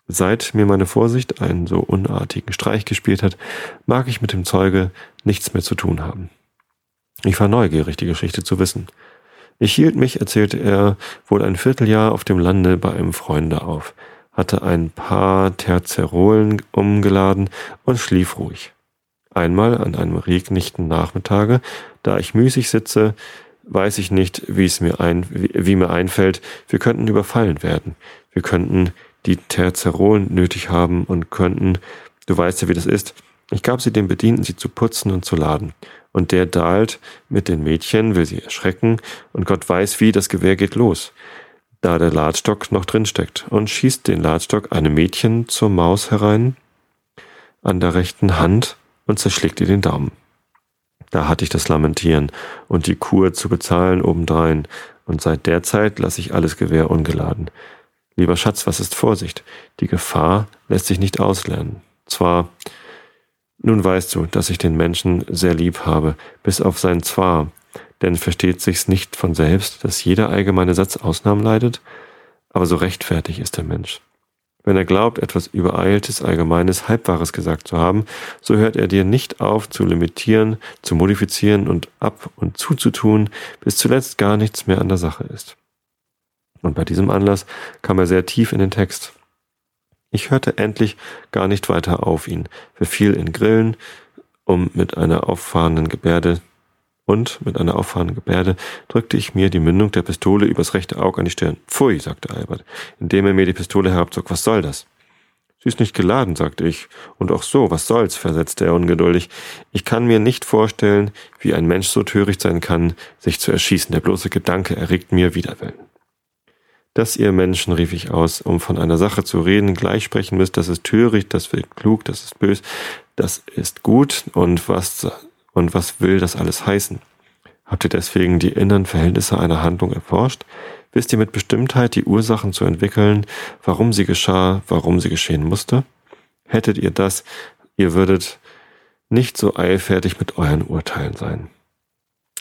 Seit mir meine Vorsicht einen so unartigen Streich gespielt hat, mag ich mit dem Zeuge nichts mehr zu tun haben. Ich war neugierig, die Geschichte zu wissen. Ich hielt mich, erzählte er, wohl ein Vierteljahr auf dem Lande bei einem Freunde auf, hatte ein paar Terzerolen umgeladen und schlief ruhig. Einmal an einem regnichten Nachmittage, da ich müßig sitze, weiß ich nicht, wie es mir ein, wie, wie mir einfällt, wir könnten überfallen werden. Wir könnten die Terzerolen nötig haben und könnten, du weißt ja, wie das ist. Ich gab sie dem Bedienten, sie zu putzen und zu laden. Und der dahlt mit den Mädchen, will sie erschrecken, und Gott weiß wie, das Gewehr geht los, da der Ladstock noch drin steckt, und schießt den Ladstock einem Mädchen zur Maus herein, an der rechten Hand, und zerschlägt ihr den Daumen. Da hatte ich das Lamentieren und die Kur zu bezahlen obendrein, und seit der Zeit lasse ich alles Gewehr ungeladen. Lieber Schatz, was ist Vorsicht? Die Gefahr lässt sich nicht auslernen. Zwar, nun weißt du, dass ich den Menschen sehr lieb habe, bis auf sein Zwar, denn versteht sich's nicht von selbst, dass jeder allgemeine Satz Ausnahmen leidet? Aber so rechtfertig ist der Mensch. Wenn er glaubt, etwas Übereiltes, Allgemeines, Halbwahres gesagt zu haben, so hört er dir nicht auf zu limitieren, zu modifizieren und ab und zuzutun, bis zuletzt gar nichts mehr an der Sache ist. Und bei diesem Anlass kam er sehr tief in den Text. Ich hörte endlich gar nicht weiter auf ihn, verfiel in Grillen, um mit einer auffahrenden Gebärde und mit einer auffahrenden Gebärde drückte ich mir die Mündung der Pistole übers rechte Auge an die Stirn. Pfui, sagte Albert, indem er mir die Pistole herabzog. Was soll das? Sie ist nicht geladen, sagte ich. Und auch so, was soll's, versetzte er ungeduldig. Ich kann mir nicht vorstellen, wie ein Mensch so töricht sein kann, sich zu erschießen. Der bloße Gedanke erregt mir Widerwillen. Dass ihr Menschen, rief ich aus, um von einer Sache zu reden, gleich sprechen müsst, das ist töricht, das ist klug, das ist bös, das ist gut und was und was will das alles heißen? Habt ihr deswegen die inneren Verhältnisse einer Handlung erforscht? Wisst ihr mit Bestimmtheit die Ursachen zu entwickeln, warum sie geschah, warum sie geschehen musste? Hättet ihr das, ihr würdet nicht so eilfertig mit euren Urteilen sein.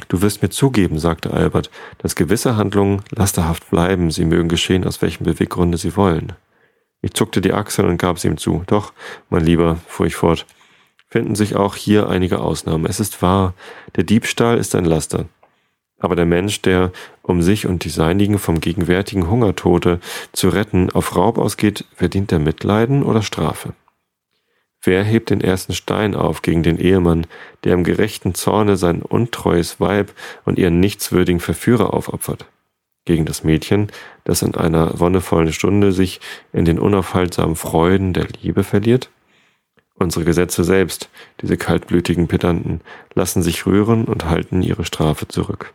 Du wirst mir zugeben, sagte Albert, dass gewisse Handlungen lasterhaft bleiben, sie mögen geschehen, aus welchem Beweggründe sie wollen. Ich zuckte die Achseln und gab sie ihm zu. Doch, mein Lieber, fuhr ich fort, finden sich auch hier einige Ausnahmen. Es ist wahr, der Diebstahl ist ein Laster. Aber der Mensch, der, um sich und die Seinigen vom gegenwärtigen Hungertote zu retten, auf Raub ausgeht, verdient er Mitleiden oder Strafe? Wer hebt den ersten Stein auf gegen den Ehemann, der im gerechten Zorne sein untreues Weib und ihren nichtswürdigen Verführer aufopfert? Gegen das Mädchen, das in einer wonnevollen Stunde sich in den unaufhaltsamen Freuden der Liebe verliert? Unsere Gesetze selbst, diese kaltblütigen Pedanten, lassen sich rühren und halten ihre Strafe zurück.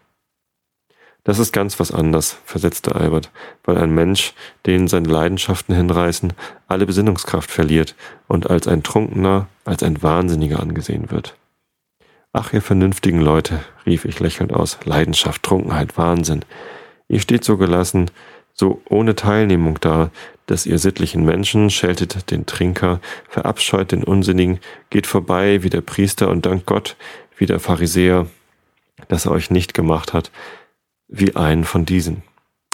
Das ist ganz was anders, versetzte Albert, weil ein Mensch, den seine Leidenschaften hinreißen, alle Besinnungskraft verliert und als ein Trunkener, als ein Wahnsinniger angesehen wird. Ach, ihr vernünftigen Leute, rief ich lächelnd aus, Leidenschaft, Trunkenheit, Wahnsinn. Ihr steht so gelassen, so ohne Teilnehmung da, dass ihr sittlichen Menschen scheltet den Trinker, verabscheut den Unsinnigen, geht vorbei wie der Priester und dankt Gott wie der Pharisäer, dass er euch nicht gemacht hat, wie einen von diesen.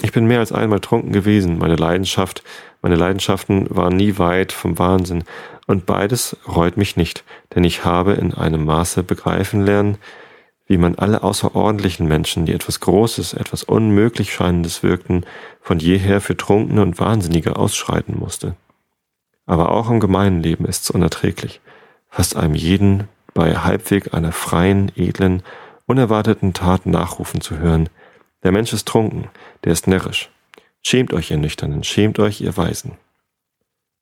Ich bin mehr als einmal trunken gewesen, meine Leidenschaft, meine Leidenschaften waren nie weit vom Wahnsinn, und beides reut mich nicht, denn ich habe in einem Maße begreifen lernen, wie man alle außerordentlichen Menschen, die etwas Großes, etwas unmöglich Scheinendes wirkten, von jeher für Trunkene und Wahnsinnige ausschreiten musste. Aber auch im gemeinen Leben ist's unerträglich, fast einem jeden bei halbweg einer freien, edlen, unerwarteten Tat nachrufen zu hören, der Mensch ist trunken, der ist närrisch. Schämt euch, ihr Nüchternen, schämt euch, ihr Weisen.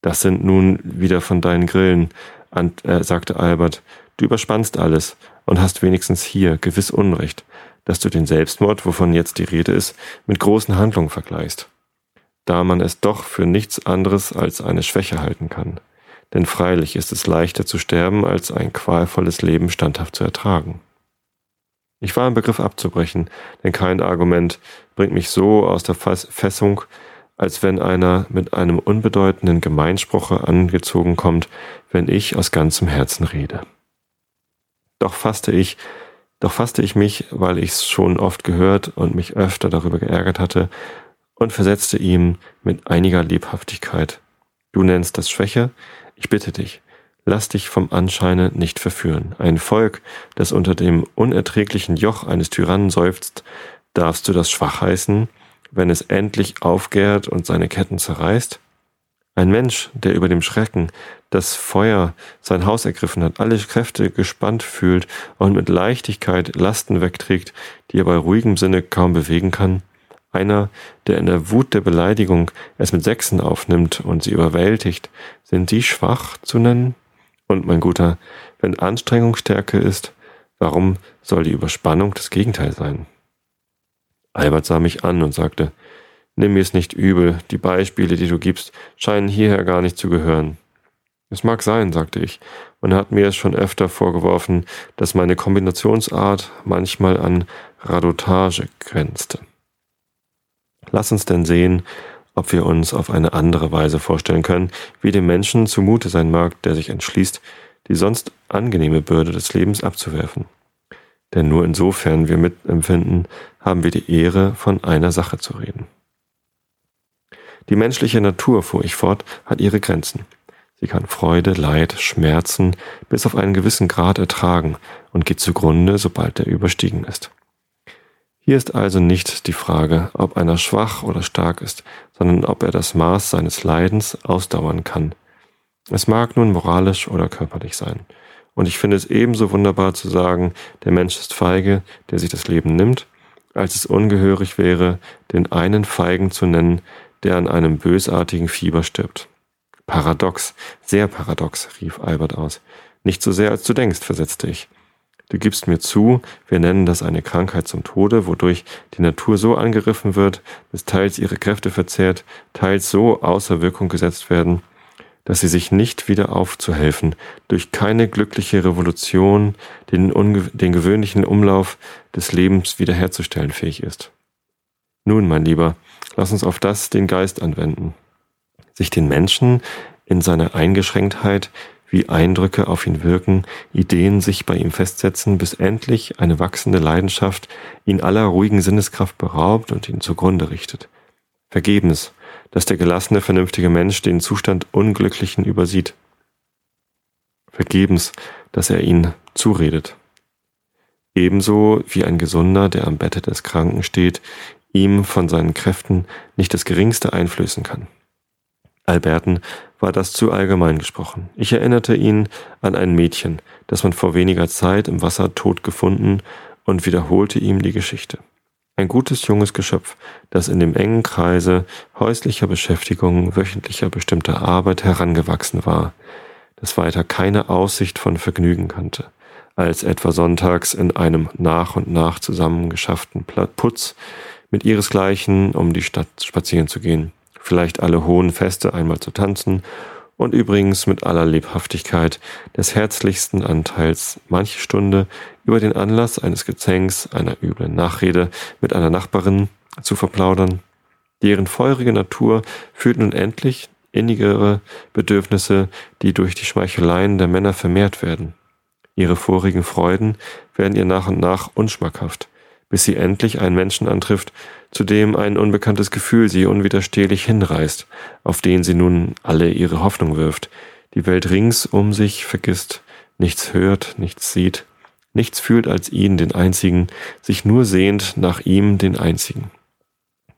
Das sind nun wieder von deinen Grillen, äh, sagte Albert. Du überspannst alles und hast wenigstens hier gewiss Unrecht, dass du den Selbstmord, wovon jetzt die Rede ist, mit großen Handlungen vergleichst. Da man es doch für nichts anderes als eine Schwäche halten kann. Denn freilich ist es leichter zu sterben, als ein qualvolles Leben standhaft zu ertragen. Ich war im Begriff abzubrechen, denn kein Argument bringt mich so aus der Fessung, als wenn einer mit einem unbedeutenden Gemeinspruche angezogen kommt, wenn ich aus ganzem Herzen rede. Doch fasste ich, doch fasste ich mich, weil ich's schon oft gehört und mich öfter darüber geärgert hatte, und versetzte ihm mit einiger Lebhaftigkeit. Du nennst das Schwäche? Ich bitte dich, Lass dich vom Anscheine nicht verführen. Ein Volk, das unter dem unerträglichen Joch eines Tyrannen seufzt, darfst du das schwach heißen, wenn es endlich aufgärt und seine Ketten zerreißt? Ein Mensch, der über dem Schrecken, das Feuer sein Haus ergriffen hat, alle Kräfte gespannt fühlt und mit Leichtigkeit Lasten wegträgt, die er bei ruhigem Sinne kaum bewegen kann, einer, der in der Wut der Beleidigung es mit Sechsen aufnimmt und sie überwältigt, sind die schwach zu nennen? Und mein Guter, wenn Anstrengung Stärke ist, warum soll die Überspannung das Gegenteil sein? Albert sah mich an und sagte, Nimm mir es nicht übel, die Beispiele, die du gibst, scheinen hierher gar nicht zu gehören. Es mag sein, sagte ich, man hat mir es schon öfter vorgeworfen, dass meine Kombinationsart manchmal an Radotage grenzte. Lass uns denn sehen, ob wir uns auf eine andere Weise vorstellen können, wie dem Menschen zumute sein mag, der sich entschließt, die sonst angenehme Bürde des Lebens abzuwerfen. Denn nur insofern wir mitempfinden, haben wir die Ehre, von einer Sache zu reden. Die menschliche Natur, fuhr ich fort, hat ihre Grenzen. Sie kann Freude, Leid, Schmerzen bis auf einen gewissen Grad ertragen und geht zugrunde, sobald er überstiegen ist. Hier ist also nicht die Frage, ob einer schwach oder stark ist, sondern ob er das Maß seines Leidens ausdauern kann. Es mag nun moralisch oder körperlich sein. Und ich finde es ebenso wunderbar zu sagen, der Mensch ist feige, der sich das Leben nimmt, als es ungehörig wäre, den einen Feigen zu nennen, der an einem bösartigen Fieber stirbt. Paradox, sehr paradox, rief Albert aus. Nicht so sehr, als du denkst, versetzte ich. Du gibst mir zu, wir nennen das eine Krankheit zum Tode, wodurch die Natur so angegriffen wird, dass teils ihre Kräfte verzehrt, teils so außer Wirkung gesetzt werden, dass sie sich nicht wieder aufzuhelfen, durch keine glückliche Revolution den, den gewöhnlichen Umlauf des Lebens wiederherzustellen fähig ist. Nun, mein Lieber, lass uns auf das den Geist anwenden. Sich den Menschen in seiner Eingeschränktheit wie Eindrücke auf ihn wirken, Ideen sich bei ihm festsetzen, bis endlich eine wachsende Leidenschaft ihn aller ruhigen Sinneskraft beraubt und ihn zugrunde richtet. Vergebens, dass der gelassene, vernünftige Mensch den Zustand Unglücklichen übersieht. Vergebens, dass er ihn zuredet. Ebenso wie ein Gesunder, der am Bette des Kranken steht, ihm von seinen Kräften nicht das geringste einflößen kann. Alberten war das zu allgemein gesprochen. Ich erinnerte ihn an ein Mädchen, das man vor weniger Zeit im Wasser tot gefunden und wiederholte ihm die Geschichte. Ein gutes junges Geschöpf, das in dem engen Kreise häuslicher Beschäftigung, wöchentlicher bestimmter Arbeit herangewachsen war, das weiter keine Aussicht von Vergnügen kannte, als etwa sonntags in einem nach und nach zusammengeschafften Putz mit ihresgleichen um die Stadt spazieren zu gehen, vielleicht alle hohen Feste einmal zu tanzen und übrigens mit aller Lebhaftigkeit des herzlichsten Anteils manche Stunde über den Anlass eines Gezänks, einer üblen Nachrede mit einer Nachbarin zu verplaudern. Deren feurige Natur fühlt nun endlich innigere Bedürfnisse, die durch die Schmeicheleien der Männer vermehrt werden. Ihre vorigen Freuden werden ihr nach und nach unschmackhaft, bis sie endlich einen Menschen antrifft, zu dem ein unbekanntes Gefühl sie unwiderstehlich hinreißt, auf den sie nun alle ihre Hoffnung wirft, die Welt rings um sich vergisst, nichts hört, nichts sieht, nichts fühlt als ihn, den einzigen, sich nur sehnt nach ihm, den einzigen.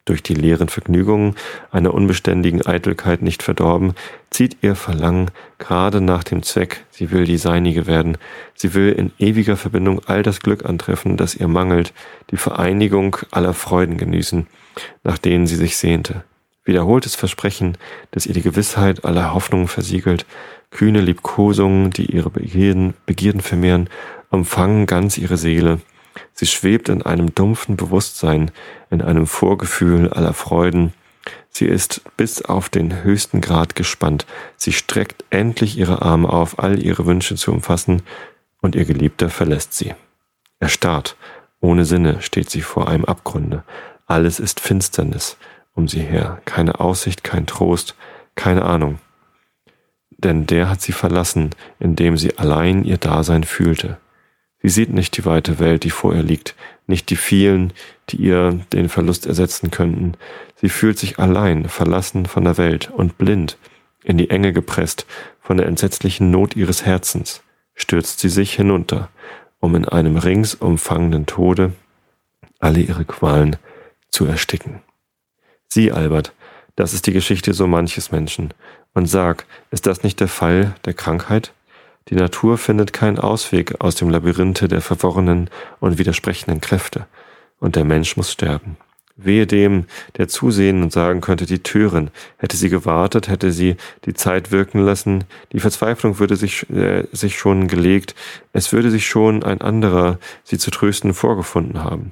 Durch die leeren Vergnügungen einer unbeständigen Eitelkeit nicht verdorben, zieht ihr Verlangen gerade nach dem Zweck, sie will die seinige werden, sie will in ewiger Verbindung all das Glück antreffen, das ihr mangelt, die Vereinigung aller Freuden genießen, nach denen sie sich sehnte. Wiederholtes Versprechen, das ihr die Gewissheit aller Hoffnungen versiegelt, kühne Liebkosungen, die ihre Begierden, Begierden vermehren, umfangen ganz ihre Seele. Sie schwebt in einem dumpfen Bewusstsein, in einem Vorgefühl aller Freuden. Sie ist bis auf den höchsten Grad gespannt. Sie streckt endlich ihre Arme auf, all ihre Wünsche zu umfassen, und ihr Geliebter verlässt sie. Erstarrt, ohne Sinne steht sie vor einem Abgrunde. Alles ist Finsternis um sie her, keine Aussicht, kein Trost, keine Ahnung. Denn der hat sie verlassen, indem sie allein ihr Dasein fühlte. Sie sieht nicht die weite Welt, die vor ihr liegt, nicht die vielen, die ihr den Verlust ersetzen könnten. Sie fühlt sich allein, verlassen von der Welt und blind, in die Enge gepresst von der entsetzlichen Not ihres Herzens, stürzt sie sich hinunter, um in einem ringsumfangenden Tode alle ihre Qualen zu ersticken. Sieh, Albert, das ist die Geschichte so manches Menschen. Und sag, ist das nicht der Fall der Krankheit? Die Natur findet keinen Ausweg aus dem Labyrinthe der verworrenen und widersprechenden Kräfte, und der Mensch muss sterben. Wehe dem, der zusehen und sagen könnte, die Türen, hätte sie gewartet, hätte sie die Zeit wirken lassen, die Verzweiflung würde sich, äh, sich schon gelegt, es würde sich schon ein anderer sie zu trösten vorgefunden haben.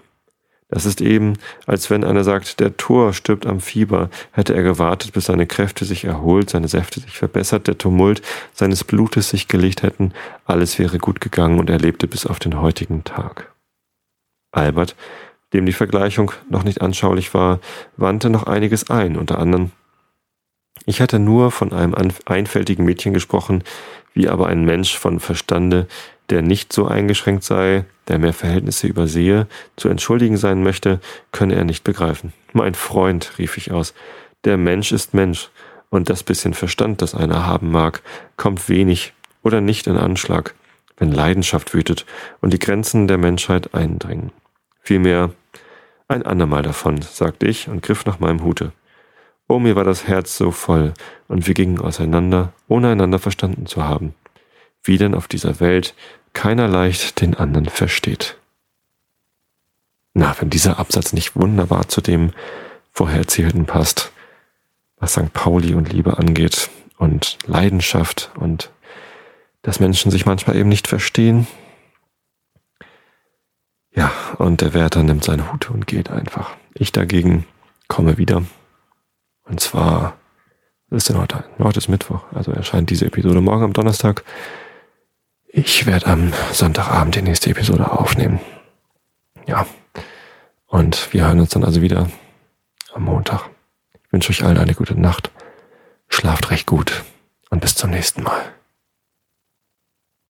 Das ist eben, als wenn einer sagt, der Tor stirbt am Fieber. Hätte er gewartet, bis seine Kräfte sich erholt, seine Säfte sich verbessert, der Tumult seines Blutes sich gelegt hätten, alles wäre gut gegangen und er lebte bis auf den heutigen Tag. Albert, dem die Vergleichung noch nicht anschaulich war, wandte noch einiges ein, unter anderem ich hatte nur von einem einfältigen Mädchen gesprochen, wie aber ein Mensch von Verstande, der nicht so eingeschränkt sei, der mehr Verhältnisse übersehe, zu entschuldigen sein möchte, könne er nicht begreifen. Mein Freund, rief ich aus, der Mensch ist Mensch, und das bisschen Verstand, das einer haben mag, kommt wenig oder nicht in Anschlag, wenn Leidenschaft wütet und die Grenzen der Menschheit eindringen. Vielmehr ein andermal davon, sagte ich und griff nach meinem Hute. Oh, mir war das Herz so voll, und wir gingen auseinander, ohne einander verstanden zu haben. Wie denn auf dieser Welt keiner leicht den anderen versteht. Na, wenn dieser Absatz nicht wunderbar zu dem vorher erzählten passt, was St. Pauli und Liebe angeht und Leidenschaft und dass Menschen sich manchmal eben nicht verstehen. Ja, und der Wärter nimmt seine Hute und geht einfach. Ich dagegen komme wieder. Und zwar, was ist denn heute? Heute ist Mittwoch, also erscheint diese Episode morgen am Donnerstag. Ich werde am Sonntagabend die nächste Episode aufnehmen. Ja. Und wir hören uns dann also wieder am Montag. Ich wünsche euch allen eine gute Nacht. Schlaft recht gut und bis zum nächsten Mal.